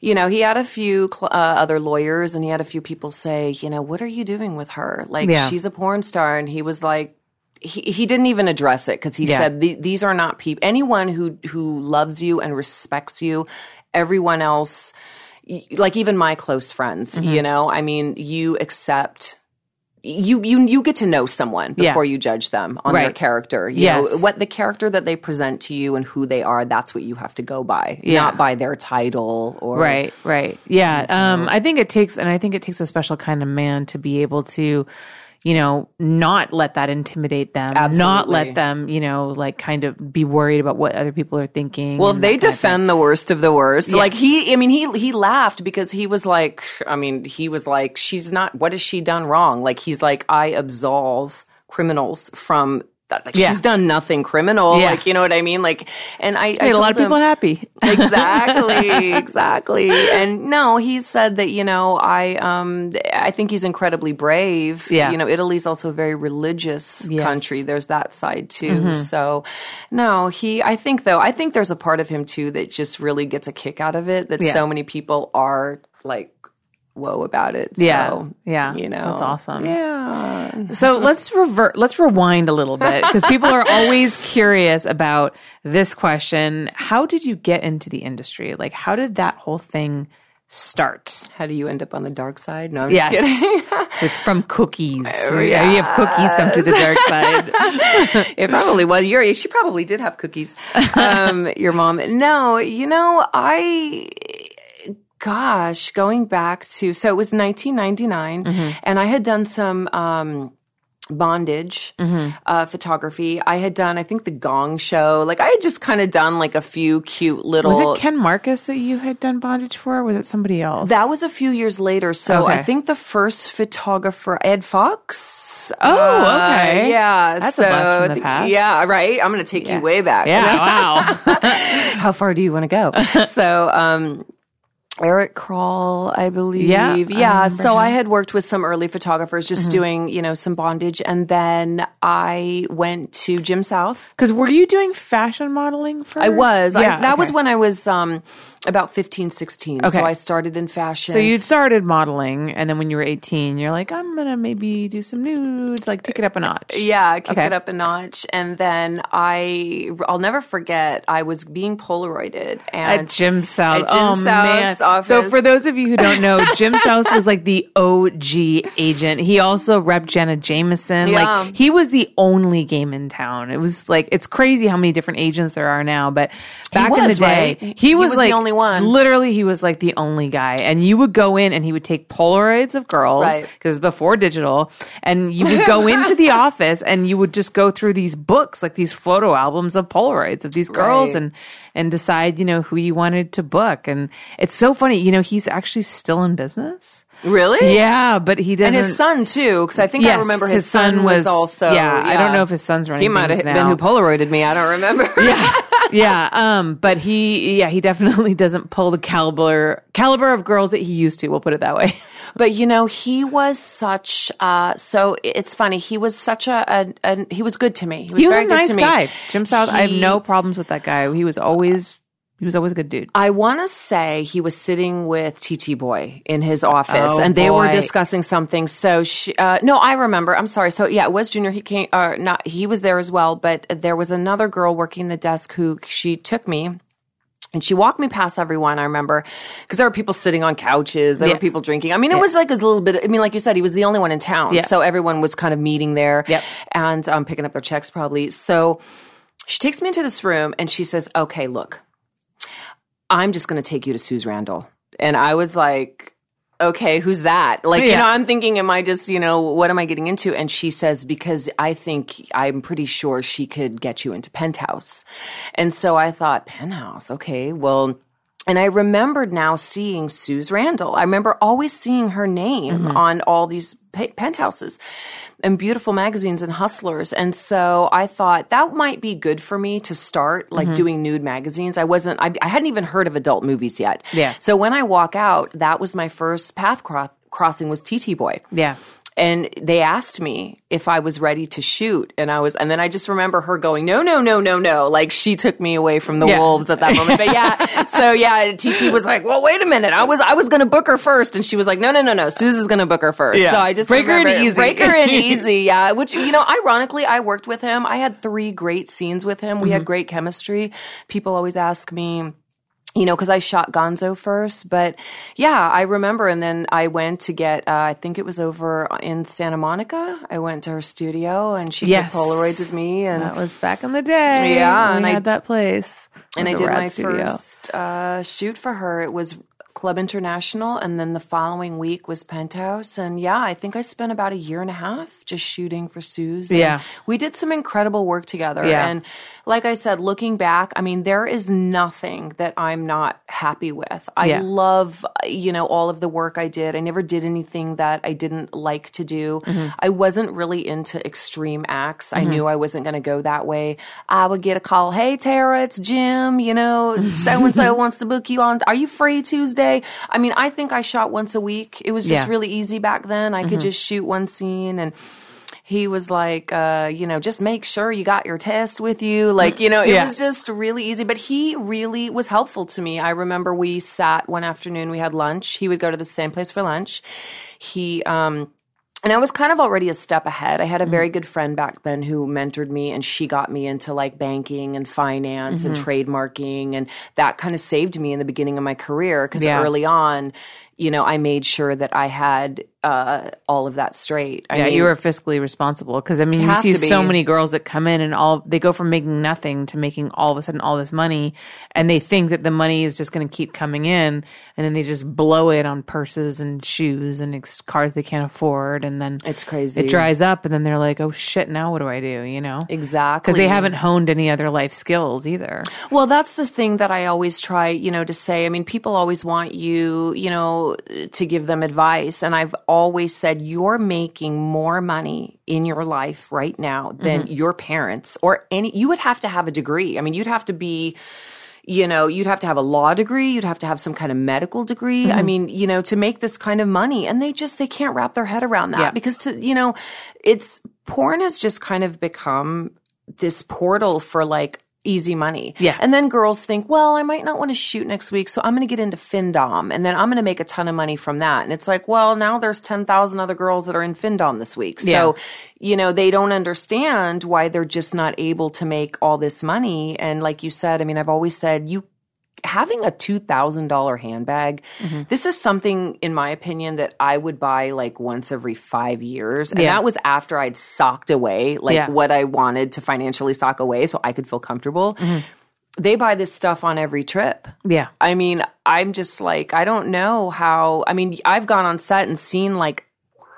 you know, he had a few cl- uh, other lawyers, and he had a few people say, you know, what are you doing with her? Like, Yeah. she's a porn star, and he was like. He, he didn't even address it because he Yeah. said these are not people. Anyone who who loves you and respects you, everyone else, like even my close friends, Mm-hmm. you know, I mean, you accept you you you get to know someone Yeah. before you judge them on their character. You Yes. know, what the character that they present to you and who they are, that's what you have to go by, Yeah. not by their title or Right, right. Yeah. Um, I think it takes, and I think it takes a special kind of man to be able to, you know, not let that intimidate them, not let them, you know, like kind of be worried about what other people are thinking. Well, if they that kind of thing. defend the worst of the worst, like he, I mean, he he laughed because he was like, I mean, he was like, she's not. What has she done wrong? Like he's like, I absolve criminals from. That. Like Yeah. she's done nothing criminal. Yeah. Like you know what I mean? Like, and I, I made a lot of people him- happy. <laughs> exactly, exactly. And no, he said that you know I um I think he's incredibly brave. Yeah. you know Italy's also a very religious Yes. country. There's that side too. So no, he I think though I think there's a part of him too that just really gets a kick out of it. That Yeah. so many people are like whoa about it. Yeah. so, Yeah. you know That's awesome. Yeah. So let's revert, let's rewind a little bit because people are always curious about this question. How did you get into the industry? Like, how did that whole thing start? How do you end up on the dark side? No, I'm Yes. just kidding. It's from cookies. <laughs> Yeah, you have cookies come to the dark side. <laughs> It probably was. Your she probably did have cookies. Um, your mom. No, you know, I. Gosh, going back to so it was 1999, and I had done some. Um, bondage Mm-hmm. uh, photography. I had done, I think, the Gong Show. Like I had just kind of done like a few cute little. Was it Ken Marcus that you had done bondage for? Or was it somebody else? that was a few years later. So Okay. I think the first photographer, Ed Fox. Oh, Uh, okay. yeah. That's a blast from the past. Yeah, right. I'm going to take you way back. Yeah, <laughs> wow. How far do you want to go? <laughs> so, um, Eric Kroll, I believe. Yeah, yeah. remember so him. I had worked with some early photographers, just doing you know some bondage, and then I went to Jim South. Because were you doing fashion modeling first? I was. I, Yeah, that okay. was when I was um, about 15, 16. Okay. So I started in fashion. So you'd started modeling, and then when you were 18, you're like, I'm gonna maybe do some nudes, like take it up a notch. Yeah, kick Okay. it up a notch. And then I, I'll never forget, I was being Polaroided. And At Jim South. At Jim oh, South's man. office. So for those of you who don't know, <laughs> Jim South was like the OG agent. He also repped Jenna Jameson. Yeah. Like he was the only game in town. It was like it's crazy how many different agents there are now, but back in the day, right? he, He was was the like only one. Literally, he was like the only guy. And you would go in and he would take Polaroids of girls Right. because before digital, and you would go into the <laughs> office and you would just go through these books, like these photo albums of Polaroids of these girls, Right. and and decide, you know, who you wanted to book. And it's so funny, you know, he's actually still in business. really? Yeah, but he doesn't. And his son too, because I think I remember his, son, was, also. Yeah, I don't know if his son's running. He might have been who Polaroided me. I don't remember. yeah, <laughs> um, but he, yeah, he definitely <laughs> doesn't pull the caliber caliber of girls that he used to. We'll put it that way. <laughs> But you know, he was such. Uh, so it's funny. He was such a, a, a. He was good to me. He was, He was very a good nice to me. guy, Jim South. I have no problems with that guy. He was always, he was always a good dude. I want to say he was sitting with TT Boy in his office, Oh, and they were discussing something. So, she, uh, no, I remember. I'm sorry. So, yeah, it was Junior. He came, uh, not he was there as well, but there was another girl working the desk who she took me. And she walked me past everyone, I remember, because there were people sitting on couches, there Yeah. were people drinking. I mean, it was like a little bit, I mean, like you said, he was the only one in town. Yeah. So everyone was kind of meeting there Yep. and um, picking up their checks probably. So she takes me into this room and she says, okay, look, I'm just going to take you to Suze Randall. And I was like, okay, who's that? Like, you know, I'm thinking, am I just, you know, what am I getting into? And she says, because I think, I'm pretty sure she could get you into Penthouse. And so I thought, Penthouse, okay, well, and I remembered now seeing Suze Randall. I remember always seeing her name mm-hmm. on all these pe- penthouses and beautiful magazines and hustlers. And so I thought that might be good for me to start like mm-hmm. doing nude magazines. I wasn't, I, I hadn't even heard of adult movies yet. Yeah. So when I walk out, that was my first path cro- crossing was TT Boy. Yeah. And they asked me if I was ready to shoot. And I was, and then I just remember her going, no, no, no, no, no. Like she took me away from the Yeah. wolves at that moment. But yeah. <laughs> So yeah, TT was like, well, wait a minute. I was, I was going to book her first. And she was like, no, no, no, no. Susan's going to book her first. Yeah. So I just Break her in easy. Break her in <laughs> easy. Yeah. Which, you know, ironically, I worked with him. I had three great scenes with him. We Mm-hmm. had great chemistry. People always ask me, you know, because I shot Gonzo first. But yeah, I remember. And then I went to get, uh, I think it was over in Santa Monica. I went to her studio and she Yes. took Polaroids with me. And, That was back in the day. Yeah, and I- had that place. And I did my studio. first uh, shoot for her. It was Club International. And then the following week was Penthouse. And yeah, I think I spent about a year and a half just shooting for Suze. Yeah. We did some incredible work together. Yeah. And like I said, looking back, I mean, there is nothing that I'm not happy with. I Yeah. love, you know, all of the work I did. I never did anything that I didn't like to do. Mm-hmm. I wasn't really into extreme acts. I knew I wasn't going to go that way. I would get a call, "Hey Tera, it's Jim, you know, so and so wants to book you on. Are you free Tuesday?" I mean, I think I shot once a week. It was just Yeah. Mm-hmm. really easy back then. I could just shoot one scene and he was like, uh, you know, just make sure you got your test with you. Like, you know, it Yeah. was just really easy. But he really was helpful to me. I remember we sat one afternoon, we had lunch. He would go to the same place for lunch. He, um, and I was kind of already a step ahead. I had a very good friend back then who mentored me, and she got me into like banking and finance and trademarking, and that kind of saved me in the beginning of my career because Yeah. early on, you know, I made sure that I had uh, all of that straight. I yeah, mean, you were fiscally responsible because I mean, you see so many girls that come in and all they go from making nothing to making all of a sudden all this money, and they think that the money is just going to keep coming in, and then they just blow it on purses and shoes and ex- cars they can't afford, and then It's crazy. It dries up, and then they're like, "Oh shit, now what do I do?" You know, Exactly. because they haven't honed any other life skills either. Well, that's the thing that I always try, you know, to say. I mean, people always want you, you know, to give them advice. And I've always said, you're making more money in your life right now than mm-hmm. your parents or any, you would have to have a degree. I mean, you'd have to be, you know, you'd have to have a law degree, you'd have to have some kind of medical degree. I mm-hmm. mean, you know, to make this kind of money. And they just, they can't wrap their head around that Yeah. because to, you know, it's porn has just kind of become this portal for like easy money. Yeah. And then girls think, well, I might not want to shoot next week, so I'm going to get into FinDom and then I'm going to make a ton of money from that. And it's like, well, now there's 10,000 other girls that are in FinDom this week. So, Yeah. you know, they don't understand why they're just not able to make all this money. And like you said, I mean, I've always said you having a $2,000 handbag, Mm-hmm. this is something, in my opinion, that I would buy like once every five years. And Yeah. that was after I'd socked away like Yeah. what I wanted to financially sock away so I could feel comfortable. They buy this stuff on every trip. Yeah, I mean, I'm just like, I don't know how. I mean, I've gone on set and seen like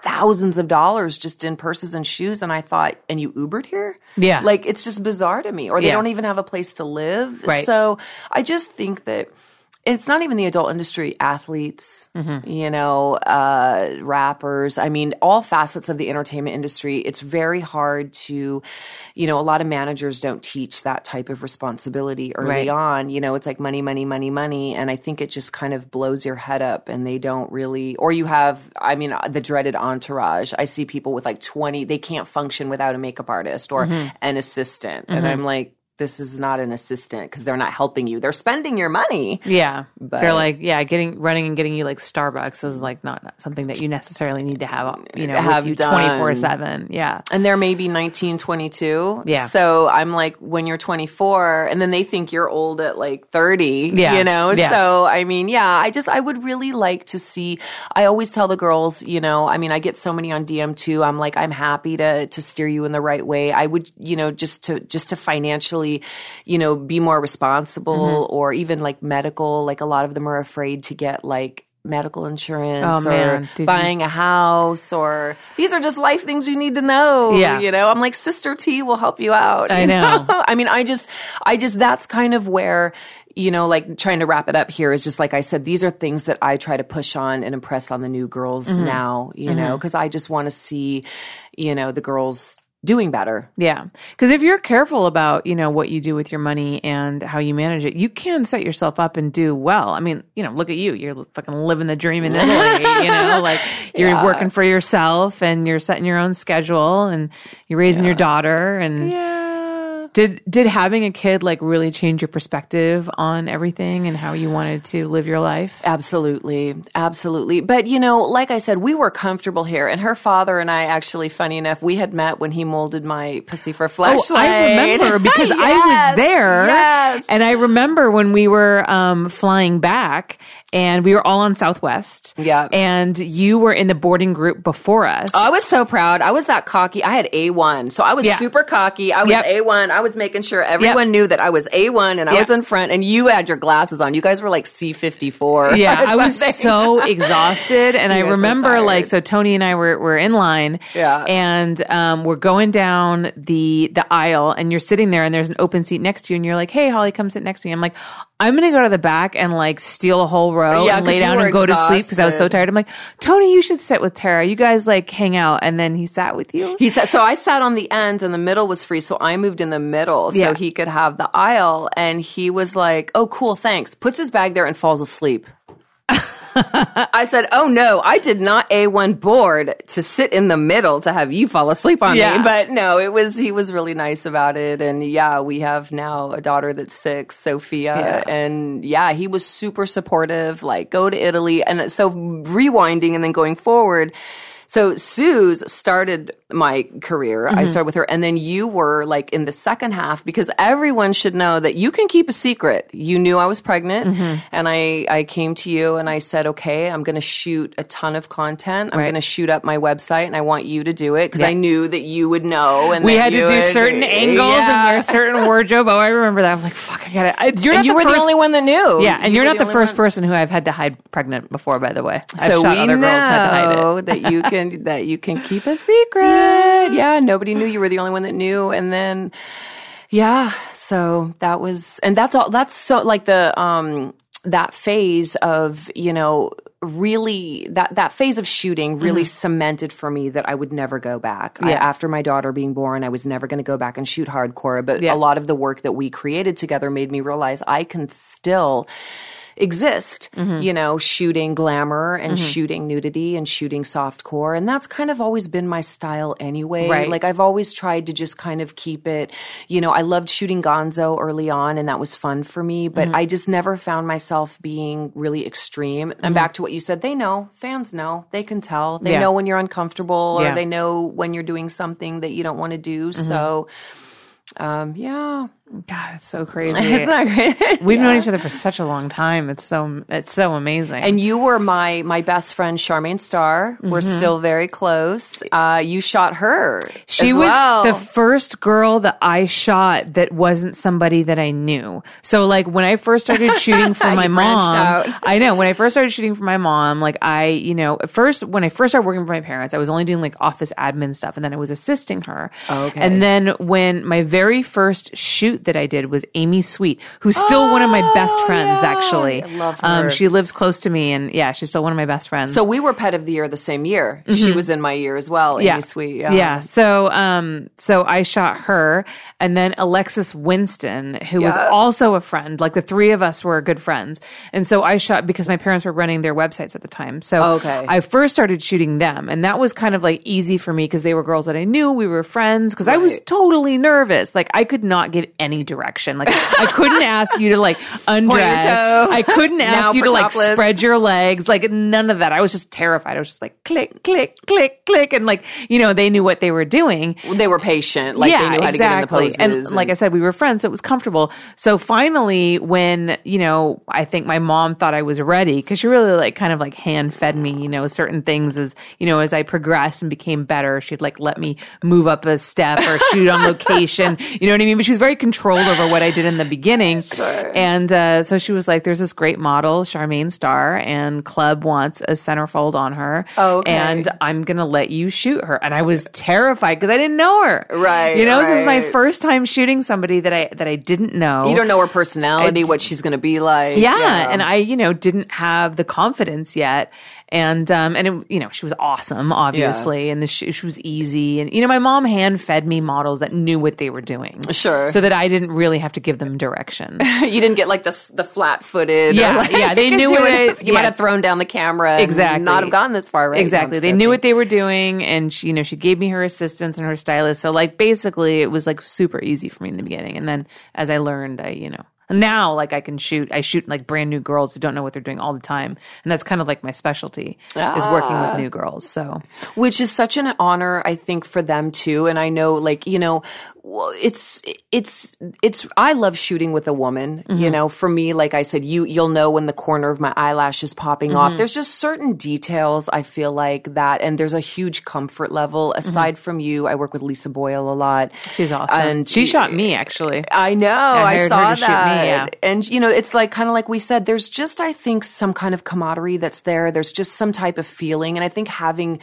thousands of dollars just in purses and shoes. And I thought, and you Ubered here? Yeah. Like, it's just bizarre to me. Or they Yeah. don't even have a place to live. Right. So I just think that it's not even the adult industry, athletes, Mm-hmm. you know, uh, rappers. I mean, all facets of the entertainment industry. It's very hard to, you know, a lot of managers don't teach that type of responsibility early Right. on. You know, it's like money, money, money, money. And I think it just kind of blows your head up and they don't really, or you have, I mean, the dreaded entourage. I see people with like 20, they can't function without a makeup artist or Mm-hmm. an assistant. And I'm like, this is not an assistant because they're not helping you. They're spending your money. yeah. But- they're like, yeah, getting running and getting you like Starbucks is like not something that you necessarily need to have, you know, Have you twenty four seven. Yeah, And they're maybe 19, 22. Yeah. So I'm like, when you're 24, and then they think you're old at like 30, Yeah. you know? Yeah. So, I mean, yeah, I just, I would really like to see, I always tell the girls, you know, I mean, I get so many on DM too. I'm like, I'm happy to, to steer you in the right way. I would, you know, just to, just to financially, you know, be more responsible Mm-hmm. or even like medical, like a lot of them are afraid to get like, medical insurance Oh, or. Did you- buying a house or these are just life things you need to know Yeah. you know i'm like sister t will help you out I <laughs> you know. <laughs> i mean i just i just that's kind of where you know like trying to wrap it up here is just like i said these are things that i try to push on and impress on the new girls Mm-hmm. now you know because i just want to see you know the girls doing better Yeah. Because if you're careful about, you know, what you do with your money and how you manage it, you can set yourself up and do well. I mean, you know, look at you. You're fucking living the dream in Italy, <laughs> you know, like you're Yeah. working for yourself and you're setting your own schedule and you're raising your daughter and yeah did did having a kid like really change your perspective on everything and how you wanted to live your life? Absolutely. Absolutely. But, you know, like I said, we were comfortable here. And her father and I actually, funny enough, we had met when he molded my pussy for Oh, Fleshlight. I remember <laughs> because I was there. Yes. And I remember when we were um, flying back and we were all on Southwest. Yeah. And you were in the boarding group before us. Oh, I was so proud. I was that cocky. I had A1. So I was Yeah. super cocky. I was Yep. A1. I was making sure everyone knew that I was A1 and I Yep. was in front and you had your glasses on. You guys were like C54. yeah, I was so <laughs> exhausted, and I remember like so. Tony and I were were in line, Yeah. and um, we're going down the the aisle, and you're sitting there, and there's an open seat next to you, and you're like, "Hey, Holly, come sit next to me." I'm like, "I'm gonna go to the back and like steal a whole row Yeah, and lay down and go to sleep because I was so tired." I'm like, "Tony, you should sit with Tera. You guys like hang out," and then he sat with you. He said, so I sat on the end and the middle was free. So I moved in the middle so Yeah. he could have the aisle. And he was like, oh, cool, thanks. Puts his bag there and falls asleep. <laughs> I said, oh no, I did not A1 board to sit in the middle to have you fall asleep on Yeah. me. But no, it was, he was really nice about it. And yeah, we have now a daughter that's six, Sophia. Yeah. And yeah, he was super supportive, like go to Italy. And so rewinding and then going forward, So Suze started my career. I mm-hmm. started with her, and then you were like in the second half because everyone should know that you can keep a secret. You knew I was pregnant, mm-hmm. and I I came to you and I said, okay, I'm going to shoot a ton of content. I'm Right. going to shoot up my website, and I want you to do it because Yeah. I knew that you would know. And we had to do would- certain angles and Yeah. wear certain wardrobe. Oh, I remember that. I'm like, fuck, I got it. I, you're And you the were first, the only one that knew. Yeah, and You you're not the only first one. person who I've had to hide pregnant before. By the way, I've so shot we other know girls had to hide it. that you can <laughs> that you can keep a secret. Yeah. nobody knew you were the only one that knew, and then yeah, so that was and that's all. That's so like the um that phase of you know really that that phase of shooting really cemented for me that I would never go back. I, Mm-hmm. Yeah. after my daughter being born, I was never going to go back and shoot hardcore. But Yeah. a lot of the work that we created together made me realize I can still exist, Mm-hmm. you know, shooting glamour and shooting nudity and shooting softcore. And that's kind of always been my style anyway. Right. Like I've always tried to just kind of keep it, you know, I loved shooting gonzo early on and that was fun for me, but Mm-hmm. I just never found myself being really extreme. And back to what you said, they know, fans know, they can tell. They Yeah. know when you're uncomfortable or Yeah. they know when you're doing something that you don't want to do. Mm-hmm. So, um, yeah. God, it's so <laughs> crazy. Isn't that great? We've known each other for such a long time. It's so it's so amazing. And you were my my best friend, Charmane Star. We're Mm-hmm. still very close. Uh, you shot her. She as was well. the first girl that I shot that wasn't somebody that I knew. So like when I first started <laughs> shooting for my mom. <laughs> I know when I first started shooting for my mom, like I, you know, at first when I first started working for my parents, I was only doing like office admin stuff and then I was assisting her. Okay. And then when my very first shoot that I did was Amy Sweet, who's still one of my best Oh, friends yeah. actually. I love Um she lives close to me and yeah, she's still one of my best friends. So we were pet of the year the same year. She was in my year as well. Amy Sweet. Yeah. Yeah. So, um, so I shot her and then Alexis Winston, who was also a friend. Like the three of us were good friends. And so I shot because my parents were running their websites at the time. So Okay. I first started shooting them and that was kind of like easy for me because they were girls that I knew. We were friends because I was totally nervous. Like I could not give any direction. Like I couldn't <laughs> ask you to like undress. I couldn't Now ask you for to like spread your legs. Like none of that. I was just terrified. I was just like click, click, click, click. And like, you know, they knew what they were doing. They were patient. Like yeah, they knew how exactly. to get in the poses. And, like I said, we were friends, so it was comfortable. So finally, when, you know, I think my mom thought I was ready because she really like kind of like hand fed me, you know, certain things as, you know, as I progressed and became better, she'd like let me move up a step or shoot on location. <laughs> You know what I mean? But she was very controlled over what I did in the beginning. <laughs> And uh, so she was like, there's this great model, Charmane Star, and Club wants a centerfold on her. Oh, okay. And I'm going to let you shoot her. And I was terrified because I didn't know her. Right, You know, so it was my first time shooting somebody that I, that I didn't know. you don't know her personality, what she's going to be like. Yeah, and I, you know, didn't have the confidence yet, and um, and it, you know, she was awesome, obviously, and the sh- she was easy, and you know, my mom hand fed me models that knew what they were doing, Sure. so that I didn't really have to give them direction. <laughs> you didn't get like the the flat footed. Yeah, yeah, they <laughs> knew you, what I- you might have thrown down the camera. and exactly, not have gotten this far. Right? Exactly, they knew what they were doing, and she, you know, she gave me her assistants and her stylist. So like, basically, it was like super easy for me in the beginning, and then as I learned, I, you know. Now, like I can shoot, I shoot like brand new girls who don't know what they're doing all the time, and that's kind of like my specialty is working Ah. with new girls. So which is such an honor i think for them too and i know like you know it's it's it's i love shooting with a woman Mm-hmm. you know for me like i said you you'll know when the corner of my eyelash is popping Mm-hmm. off there's just certain details i feel like that and there's a huge comfort level Mm-hmm. aside from you i work with lisa boyle a lot she's awesome. And she shot me actually. I know. I, hired saw shoot me, that. yeah. And you know, it's like kind of like we said. There's just, I think, some kind of camaraderie that's there. There's just some type of feeling, and I think having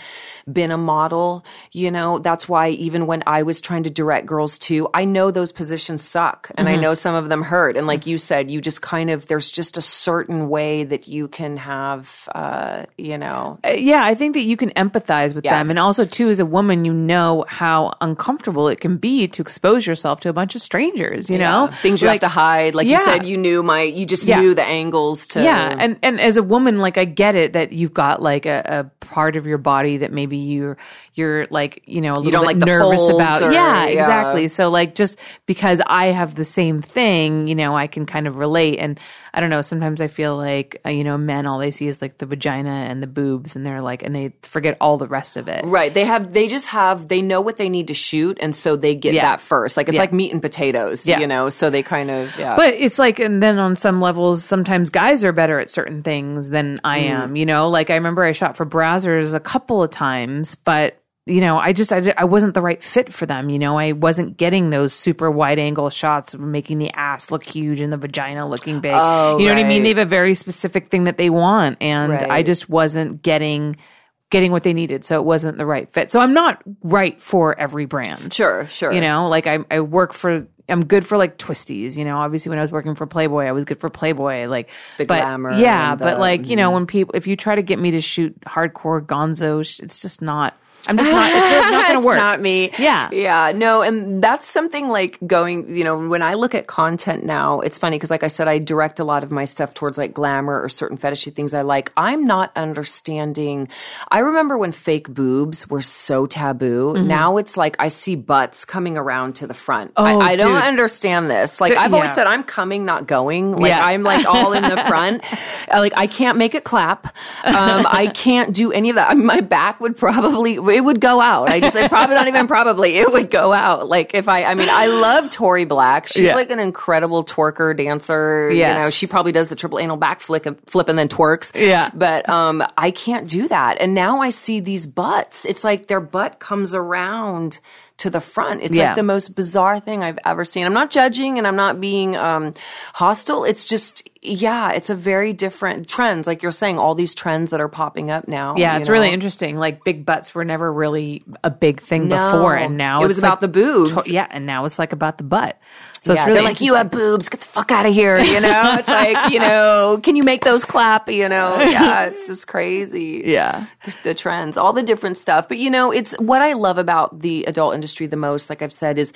been a model, you know, that's why even when I was trying to direct girls too, I know those positions suck, and Mm-hmm. I know some of them hurt. And like you said, you just kind of there's just a certain way that you can have, uh, you know, Uh, yeah, I think that you can empathize with Yes. them, and also too, as a woman, you know how uncomfortable it can be to expose yourself to a bunch of strangers. You know, things you Like- have to hide. Like you said, you knew my, you just Yeah. knew the angles to, Yeah, and and as a woman, like I get it that you've got like a, a part of your body that maybe you're you're like you know a little don't bit like nervous about. or- yeah, yeah. exactly. So like just because I have the same thing, you know, I can kind of relate. And I don't know. Sometimes I feel like uh, you know, men all they see is like the vagina and the boobs, and they're like, and they forget all the rest of it. Right. They have, they just have, they know what they need to shoot. And so they get Yeah. that first. Like it's Yeah. like meat and potatoes, Yeah. you know? So they kind of, yeah. But it's like, and then on some levels, sometimes guys are better at certain things than I Mm. am. You know, like I remember I shot for Brazzers a couple of times, but you know, I just I, I wasn't the right fit for them. You know, I wasn't getting those super wide angle shots of making the ass look huge and the vagina looking big. Oh, you know what I mean? They have a very specific thing that they want, and I just wasn't getting getting what they needed, so it wasn't the right fit. So I'm not right for every brand. sure, sure. You know, like I, I work for, I'm good for like Twistys. You know, obviously when I was working for Playboy, I was good for Playboy. Like The but, glamour yeah. and but the- like you mm-hmm. know, when people, if you try to get me to shoot hardcore Gonzo, it's just not. I'm just not. It's not going <laughs> to It's work. not me. Yeah. Yeah. No, and that's something like going, you know, when I look at content now, it's funny because like I said, I direct a lot of my stuff towards like glamour or certain fetishy things I like. I'm not understanding. I remember when fake boobs were so taboo. Mm-hmm. Now it's like I see butts coming around to the front. Oh, I, I don't understand this. Like I've always said, I'm coming, not going. Like Yeah. I'm like all in the <laughs> front. Like I can't make it clap. Um, I can't do any of that. I mean, my back would probably it would go out. I just I probably not even probably it would go out. Like if I I mean I love Tori Black. She's Yeah. like an incredible twerker dancer. You know she probably does the triple anal back flick flip and then twerks. Yeah. But um I can't do that. And now I see these butts. It's like their butt comes around to the front. It's Yeah. like the most bizarre thing I've ever seen. I'm not judging and I'm not being um, hostile. It's just, yeah, it's a very different trends. Like you're saying, all these trends that are popping up now. Yeah, it's really interesting. Like big butts were never really a big thing No. before, and now It it's was about like the boobs. to- yeah, and now it's like about the butt. So yeah, it's really they're like, you have boobs, get the fuck out of here. You know, <laughs> it's like, you know, can you make those clap? You know, yeah, it's just crazy. Yeah. the, the trends, all the different stuff. But you know, it's what I love about the adult industry the most, like I've said, is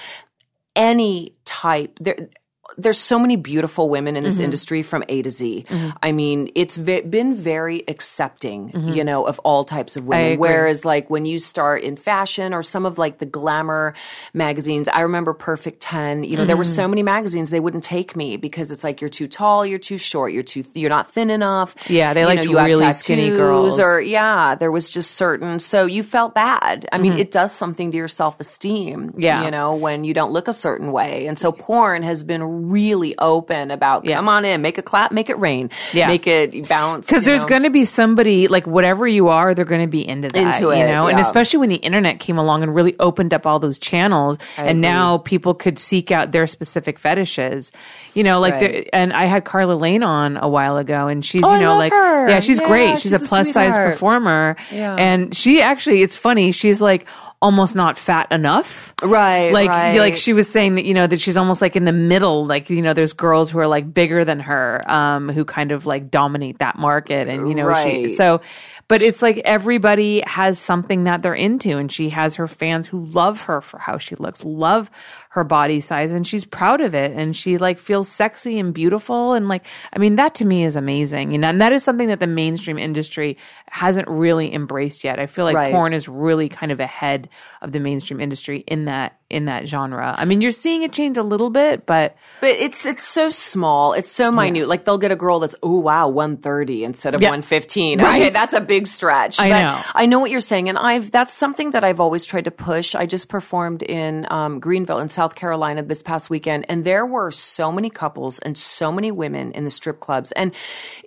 any type there there's so many beautiful women in Mm-hmm. this industry from A to Z. I mean, it's ve- been very accepting, you know, of all types of women. Mm-hmm. Whereas, like, when you start in fashion or some of like the glamour magazines, I remember Perfect 10, you know, there were Mm-hmm. so many magazines, they wouldn't take me because it's like, you're too tall, you're too short, you're too, you're not thin enough. Yeah, they You liked you have really skinny girls. Or, yeah, there was just certain, so you felt bad. I mean, it does something to your self esteem, Mm-hmm. Yeah. you know, when you don't look a certain way. And so porn has been really open about Yeah. come on in, make a clap, make it rain, Yeah. make it bounce. Because there's going to be somebody like whatever you are, they're going to be into that, Into you it, know. And especially when the internet came along and really opened up all those channels, and agree. now people could seek out their specific fetishes, you know. Like, Right. and I had Karla Lane on a while ago, and she's Oh, you I know like her. yeah, she's Yeah, great. She's, she's a a plus size performer, Yeah. and she actually, it's funny. She's like almost not fat enough, Right, Like, right. like she was saying that you know that she's almost like in the middle. Like you know, there's girls who are like bigger than her, um, who kind of like dominate that market, and you know, she so. But it's like everybody has something that they're into, and she has her fans who love her for how she looks, love her body size, and she's proud of it, and she like feels sexy and beautiful, and like I mean that to me is amazing, you know, and that is something that the mainstream industry hasn't really embraced yet. I feel like Right. porn is really kind of ahead of the mainstream industry in that in that genre. I mean, you're seeing it change a little bit, but But it's it's so small. It's so minute. Like they'll get a girl that's oh wow, one thirty instead of Yeah. one fifteen. Right. Okay, that's a big stretch. I but know. I know what you're saying, and I've that's something that I've always tried to push. I just performed in um, Greenville in South Carolina this past weekend, and there were so many couples and so many women in the strip clubs, and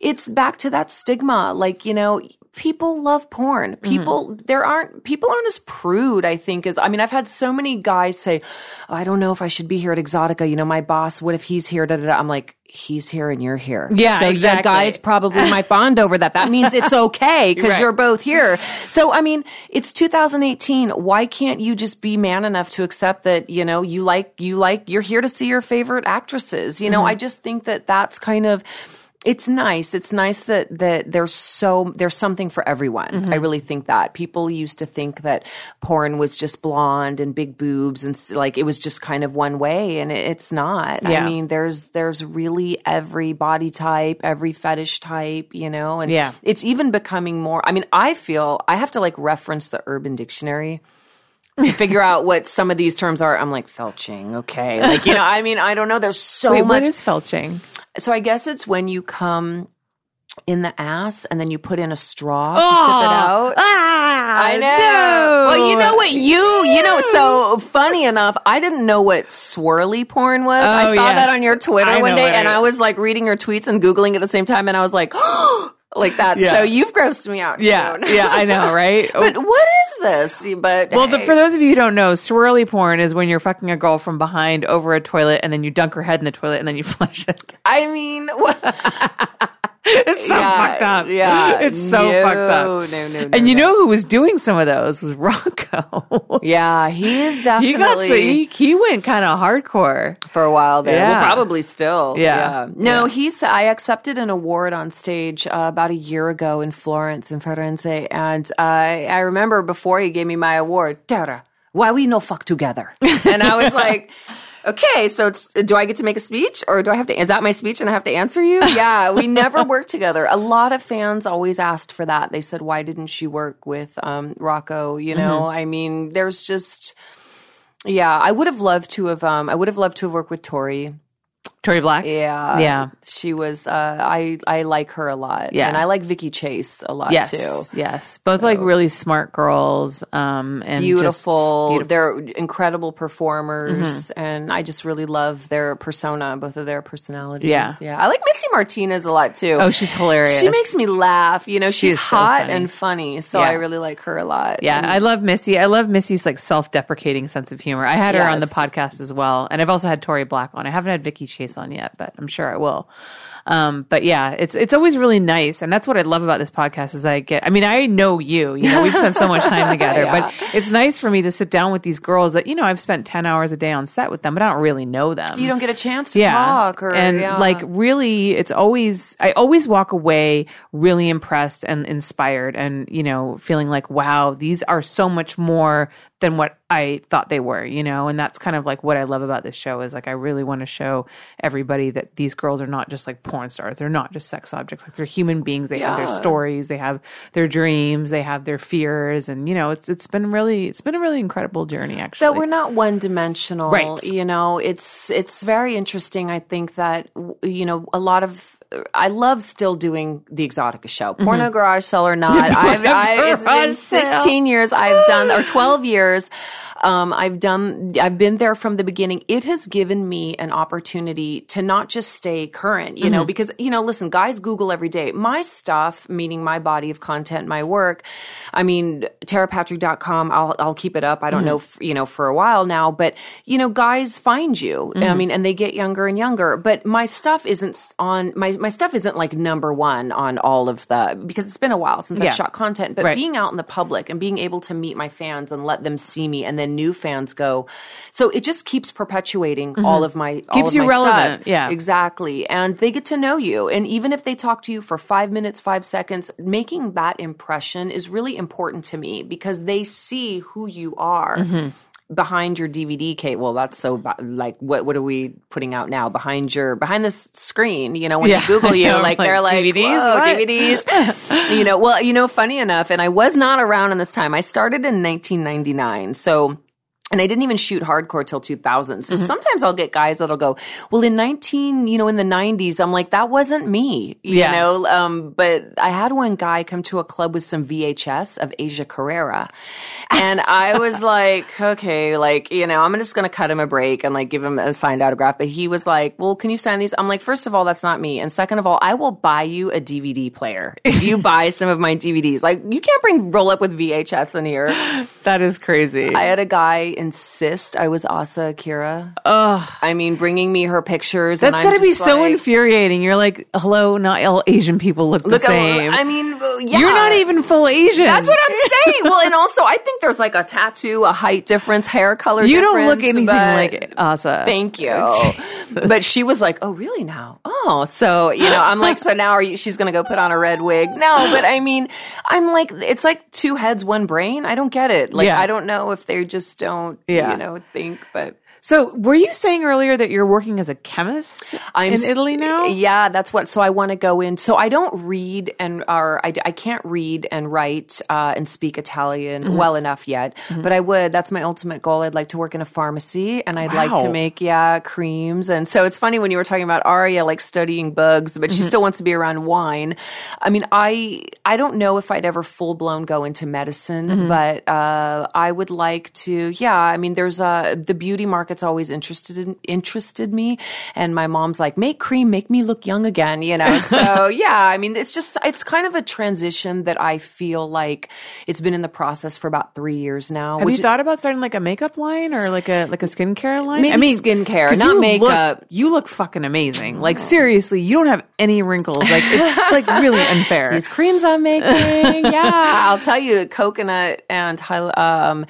it's back to that stigma. Like you know. People love porn. Mm-hmm. People, there aren't, people aren't as prude, I think, as, I mean, I've had so many guys say, "Oh, I don't know if I should be here at Exxxotica. You know, my boss, what if he's here? Da, da, da. I'm like, he's here and you're here. Yeah, so exactly. the guys probably might <laughs> bond over that. That means it's okay because Right. you're both here. <laughs> So, I mean, it's 2018. Why can't you just be man enough to accept that, you know, you like, you like, you're here to see your favorite actresses? You know, Mm-hmm. I just think that that's kind of, it's nice. It's nice that that there's so there's something for everyone. Mm-hmm. I really think that people used to think that porn was just blonde and big boobs and like it was just kind of one way, and it's not. Yeah. I mean, there's there's really every body type, every fetish type, you know, and Yeah. it's even becoming more. I mean, I feel I have to like reference the Urban Dictionary to figure out what some of these terms are. I'm like felching, okay, like you know, I mean, I don't know. There's so Wait, much. what is felching? so I guess it's when you come in the ass and then you put in a straw to sip it out. Ah, I know. no. Well, you know what you you know. So funny enough, I didn't know what swirly porn was. I Oh, saw yes. that on your Twitter I one day, and I was like reading your tweets and googling at the same time, and I was like, <gasps> like that. Yeah. So you've grossed me out. Yeah, yeah, I know, <laughs> right? Oh. but what is this? But Well, the, for those of you who don't know, swirly porn is when you're fucking a girl from behind over a toilet, and then you dunk her head in the toilet, and then you <laughs> flush it. I mean, what? <laughs> <laughs> It's so Yeah, fucked up. yeah. it's so No, fucked up. no, no, no, And you no. know who was doing some of those was <laughs> Rocco. yeah, he's he definitely got so, he, he went kind of hardcore. for a while there. Yeah. Well, probably still. Yeah. No, Yeah. he's. I accepted an award on stage uh, about a year ago in Florence, in Firenze, and uh, I remember before he gave me my award, Tera, why we no fuck together? <laughs> and I was like. Okay, so it's do I get to make a speech or do I have to is that my speech and I have to answer you? <laughs> Yeah, we <laughs> never worked together. A lot of fans always asked for that. They said, "Why didn't she work with um, Rocco?" You know, I mean, there's just yeah, I would have loved to have um I would have loved to have worked with Tori. Tori Black. Yeah. Yeah. She was uh I I like her a lot. Yeah. And I like Vicky Chase a lot Yes, too. yes, both like really smart girls, um, and Beautiful. beautiful. They're incredible performers and I just really love their persona, both of their personalities. Yeah. Yeah. I like Missy Martinez a lot too. Oh, she's hilarious. She makes me laugh. You know, she's is so hot funny. and funny. So Yeah. I really like her a lot. Yeah, And- I love Missy. I love Missy's like self-deprecating sense of humor. I had her on the podcast as well, and I've also had Tori Black on. I haven't had Vicky Chase on yet, but I'm sure I will. Um, but yeah, it's it's always really nice, and that's what I love about this podcast. Is I get, I mean, I know you. You know, we've spent so much time <laughs> together, but it's nice for me to sit down with these girls that you know I've spent ten hours a day on set with them, but I don't really know them. you don't get a chance to talk or and yeah. like really it's always i always walk away really impressed and inspired and you know feeling like wow these are so much more than what i thought they were you know and that's kind of like what i love about this show is like i really want to show everybody that these girls are not just like porn stars. They're not just sex objects. Like they're human beings. They have their stories. They have their dreams. They have their fears. And you know it's it's been really it's been a really incredible journey actually. That we're not one dimensional Right. you know? It's it's very interesting i think that you know a lot of I love still doing the Exxxotica show. Porno Garage Sale or not. <laughs> I've, I, it's been Mm-hmm. Garage Sale. 16 years I've done, or 12 years. Um, I've done, I've been there from the beginning. It has given me an opportunity to not just stay current, you Mm-hmm. know, because, you know, listen, guys Google every day. My stuff, meaning my body of content, my work, I mean, terapatrick.com, I'll, I'll keep it up. I don't know, f- you know, for a while now, but, you know, guys find you. I mean, and they get younger and younger, but my stuff isn't on, my, my stuff isn't like number one on all of the, because it's been a while since Yeah. I've shot content, but Right. being out in the public and being able to meet my fans and let them see me and then new fans go. So it just keeps perpetuating all of my, all Mm-hmm. Keeps of you my relevant, stuff. yeah. Exactly. And they get to know you. And even if they talk to you for five minutes, five seconds, making that impression is really important to me because they see who you are. Mm-hmm. Behind your DVD case, well, that's so like what what are we putting out now? Behind your behind this screen, you know, when Yeah. they Google <laughs> you, like, like, they're like DVDs? "Whoa, DVDs. <laughs> you know, well, you know, funny enough, and I was not around in this time. I started in 1999, so. And I didn't even shoot hardcore till 2000. So sometimes I'll get guys that'll go, well, in 19, you know, in the 90s, I'm like, that wasn't me, you Yeah. know? Um, but I had one guy come to a club with some VHS of Asia Carrera. And I was <laughs> like, okay, like, you know, I'm just going to cut him a break and like give him a signed autograph. But he was like, well, can you sign these? I'm like, first of all, that's not me. And second of all, I will buy you a DVD player if you <laughs> buy some of my DVDs. Like, you can't bring roll up with VHS in here. that is crazy I had a guy insist I was Asa Akira. Ugh. I mean, bringing me her pictures. That's and got to be so like, infuriating. You're like, hello, not all Asian people look, Look, the same. I mean, yeah. You're not even full Asian. That's what I'm <laughs> saying. well, and also, I think there's like a tattoo, a height difference, hair color. You don't look anything like Asa. Thank you. <laughs> but she was like, "Oh, really now? Oh, so you know." I'm like, "So now are you?" She's gonna go put on a red wig. No, but I mean, I'm like, it's like two heads, one brain. I don't get it. Like, Yeah. I don't know if they just don't, Yeah. you know, think. But So, were you saying earlier that you're working as a chemist I'm in Italy now? Yeah, that's what. So I want to go in. So I don't read and or I, I can't read and write uh, and speak Italian Mm-hmm. well enough yet, but I would. That's my ultimate goal. I'd like to work in a pharmacy, and I'd like to make yeah creams. And so it's funny when you were talking about Aria like studying bugs, but Mm-hmm. she still wants to be around wine. I mean, I I don't know if I'd ever full blown go into medicine, Mm-hmm. but uh, I would like to. Yeah, I mean, there's uh, the beauty market's always interested in, interested me, and my mom's like, make cream, make me look young again, you know. So <laughs> yeah, I mean, it's just it's kind of a transition that I feel like it's been in the process for about three years now. Have you thought about starting like a makeup line or like a like a skincare line? I mean, skincare, not you makeup. Look, you look fucking amazing. Like seriously, you don't have any wrinkles. Like it's like really <laughs> unfair. these creams I'm making. <laughs> yeah, I'll tell you, coconut and um,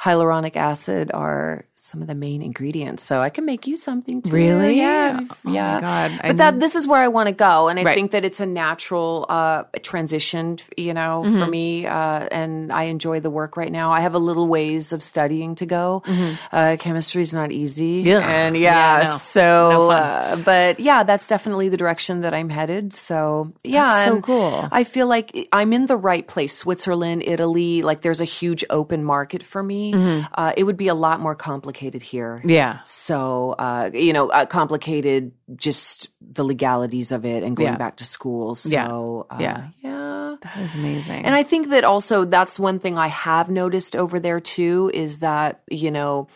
hyaluronic acid are some of the main ingredients. So I can make you something too. Really? Yeah, Oh my yeah. God. But that this is where I want to go, and I Right. think that it's a natural uh, transition. You know, Mm-hmm. for me, uh, and I enjoy the work right now. I have a little ways of studying to go. Uh, Chemistry is not easy, Mm-hmm. Ugh. and Yeah, yeah, no. so. No uh, but yeah, that's definitely the direction that I'm headed. So yeah, so cool. I feel like I'm in the right place. Switzerland, Italy, like there's a huge open market for me. Uh, it would be a lot more complicated here. Mm-hmm. yeah. So, uh, you know, uh, complicated just the legalities of it and going Yeah. back to school. So, Yeah. uh, Yeah. yeah. That is amazing. And I think that also that's one thing I have noticed over there too is that, you know,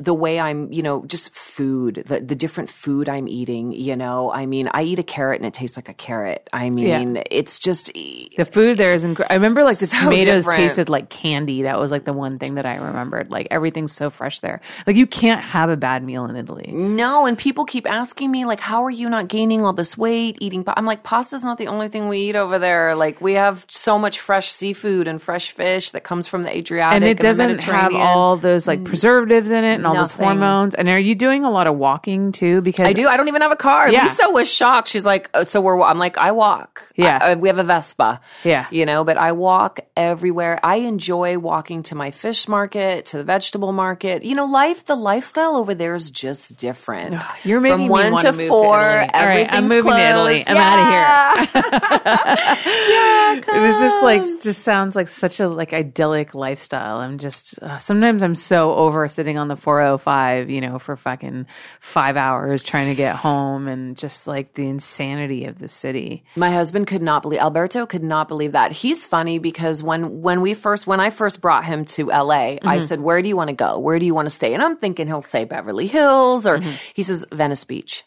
the way I'm, you know, just food, the, the different food I'm eating, you know, I mean, I eat a carrot and it tastes like a carrot. I mean, it's just, the food there is incredible. I remember like the So tomatoes different. tasted like candy. That was like the one thing that I remembered. Like everything's so fresh there. Like you can't have a bad meal in Italy. no. And people keep asking me, like, how are you not gaining all this weight eating? Pa-? I'm like, pasta's not the only thing we eat over there. Like, we have so much fresh seafood and fresh fish that comes from the Adriatic And it the doesn't have all those like mm. preservatives in it and all those hormones. And are you doing a lot of walking too? Because I do. I don't even have a car. Yeah. Lisa was shocked. She's like, oh, "So we're." I'm like, "I walk. Yeah. I- I- we have a Vespa. Yeah. you know, but I walk everywhere. I enjoy walking to my fish market, to the vegetable market. You know, life. The lifestyle over there is just different. You're making from me one to move to four. Italy. All right, I'm everything's moving to Italy. I'm out of here. <laughs> yeah, it was just like just sounds like such a like idyllic lifestyle. I'm just uh, sometimes I'm so over sitting on the 405, you know, for fucking 5 hours trying to get home and just like the insanity of the city. My husband could not believe Alberto could not believe that. He's funny because when when we first when I first brought him to LA, I Mm-hmm. said, "Where do you want to go? Where do you want to stay?" And I'm thinking he'll say Beverly Hills or Mm-hmm. he says Venice Beach.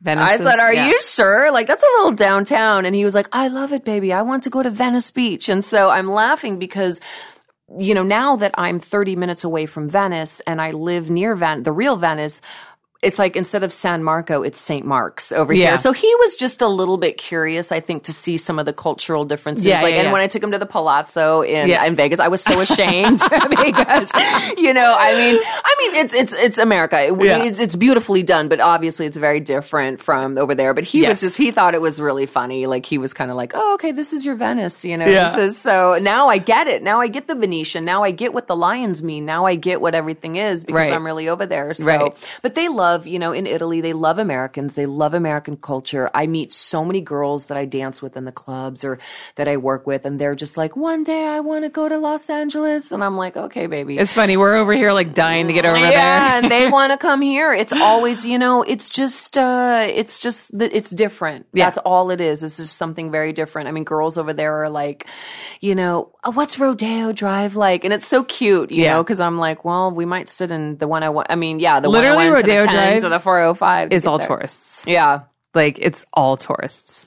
Venice I said, "Are yeah. you sure? Like that's a little downtown." And he was like, "I love it, baby. I want to go to Venice Beach." And so I'm laughing because you know, now that I'm 30 minutes away from Venice and I live near Ven- the real Venice, it's like instead of San Marco, it's St. Mark's over Yeah. here. So he was just a little bit curious, I think, to see some of the cultural differences. Yeah, like, yeah, and when I took him to the Palazzo in, in Vegas, I was so <laughs> ashamed <laughs> because, you know, I mean, I mean, it's it's it's America. It- it's, it's beautifully done, but obviously it's very different from over there. But he Yes. was just he thought it was really funny. Like he was kind of like, oh, okay, this is your Venice, you know. Is so now I get it. Now I get the Venetian. Now I get what the lions mean. Now I get what everything is because Right. I'm really over there. So, Right. but they love, you know, in Italy, they love Americans. They love American culture. I meet so many girls that I dance with in the clubs or that I work with, and they're just like, one day I want to go to Los Angeles, and I'm like, okay, baby. It's funny. We're over here like dying to get over yeah, there. and they <laughs> want to come here. It's always, you know, it's just, uh, it's just that it's different. Yeah. That's all it is. This is something very different. I mean, girls over there are like, you know, "Oh, what's Rodeo Drive like? And it's so cute, you Yeah. know, because I'm like, well, we might sit in the one I want. I mean, yeah, the Literally, one I went Rodeo to 10 Drive to the 405 to It's all there. tourists. Yeah. Like it's all tourists.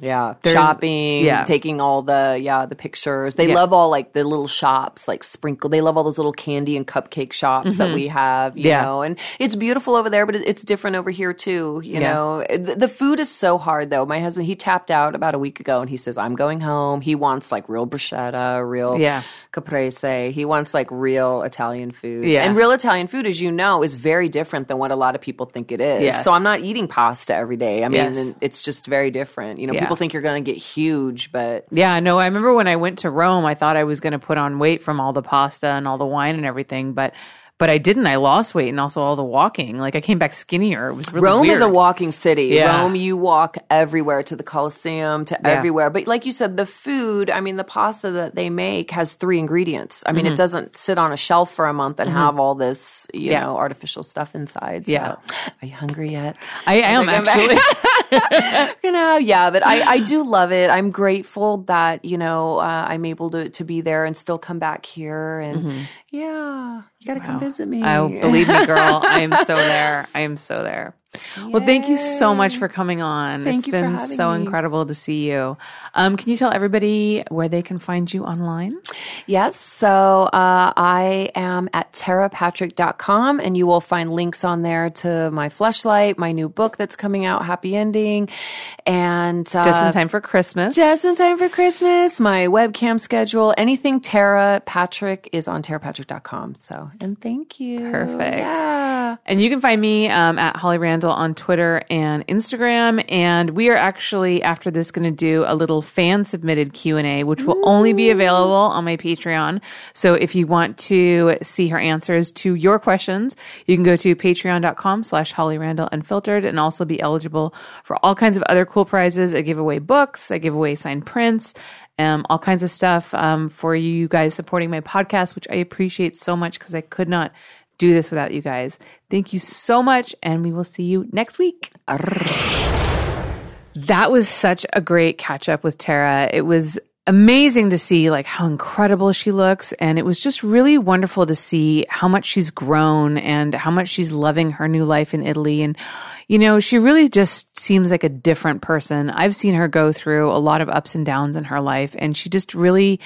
Yeah, There's- shopping, yeah. taking all the yeah the pictures. They Yeah. love all like the little shops, like sprinkle. They love all those little candy and cupcake shops that we have, you Mm-hmm. Yeah. know. And it's beautiful over there, but it's different over here too. You know, the, the food is so hard though. My husband he tapped out about a week ago, and he says I'm going home. He wants like real bruschetta, real Yeah. caprese. He wants like real Italian food. Yeah. and real Italian food, as you know, is very different than what a lot of people think it is. Yes. So I'm not eating pasta every day. I mean, Yes. it's just very different. You know. People think you're going to get huge, but Yeah, no, I remember when I went to Rome, I thought I was going to put on weight from all the pasta and all the wine and everything, but but I didn't. I lost weight and also all the walking. Like I came back skinnier. It was really Rome weird. is a walking city. Yeah. Rome, you walk everywhere to the Colosseum, to Yeah. everywhere. But like you said, the food, I mean, the pasta that they make has three ingredients. I Mm-hmm. mean, it doesn't sit on a shelf for a month and have all this, you Yeah. know, artificial stuff inside. So. Yeah. Are you hungry yet? I am think I'm actually. <laughs> <laughs> you know, yeah, but I, I do love it. I'm grateful that, you know, uh, I'm able to, to be there and still come back here. And yeah, you got to come visit me. Oh, <laughs> believe me, girl, I am so there. I am so there. Well, thank you so much for coming on. Thank it's you for been so me. incredible to see you. Um, can you tell everybody where they can find you online? Yes. So uh, I am at terapatrick.com and you will find links on there to my fleshlight, my new book that's coming out, Happy Ending, and uh, Just in time for Christmas. Just in time for Christmas, my webcam schedule, anything Tera Patrick is on terapatrick.com. So, and thank you. Perfect. Yeah. And you can find me um, at Holly Randall on Twitter and Instagram. And we are actually after this going to do a little fan submitted Q and A, which will only be available on my Patreon. So if you want to see her answers to your questions, you can go to patreon.com slash Holly Randall Unfiltered and also be eligible for all kinds of other cool prizes. I give away books, I give away signed prints. Um, all kinds of stuff um, for you guys supporting my podcast, which I appreciate so much because I could not do this without you guys. Thank you so much, and we will see you next week. That was such a great catch up with Tera. It was amazing to see like how incredible she looks and it was just really wonderful to see how much she's grown and how much she's loving her new life in Italy and you know she really just seems like a different person. I've seen her go through a lot of ups and downs in her life and she just really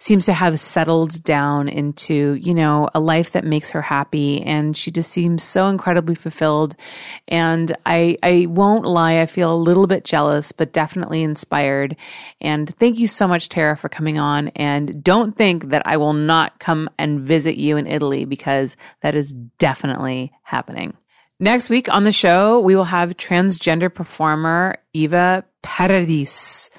seems to have settled down into, you know, a life that makes her happy. And she just seems so incredibly fulfilled. And I, I won't lie. I feel a little bit jealous, but definitely inspired. And thank you so much, Tera, for coming on. And don't think that I will not come and visit you in Italy because that is definitely happening. Next week on the show, we will have transgender performer Eva Paradis.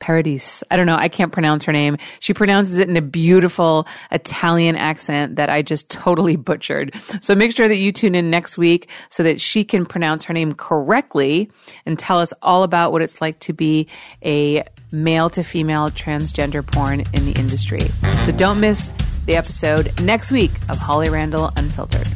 Paradis. I don't know. I can't pronounce her name. She pronounces it in a beautiful Italian accent that I just totally butchered. So make sure that you tune in next week so that she can pronounce her name correctly and tell us all about what it's like to be a male to female transgender porn in the industry. So don't miss the episode next week of Holly Randall Unfiltered.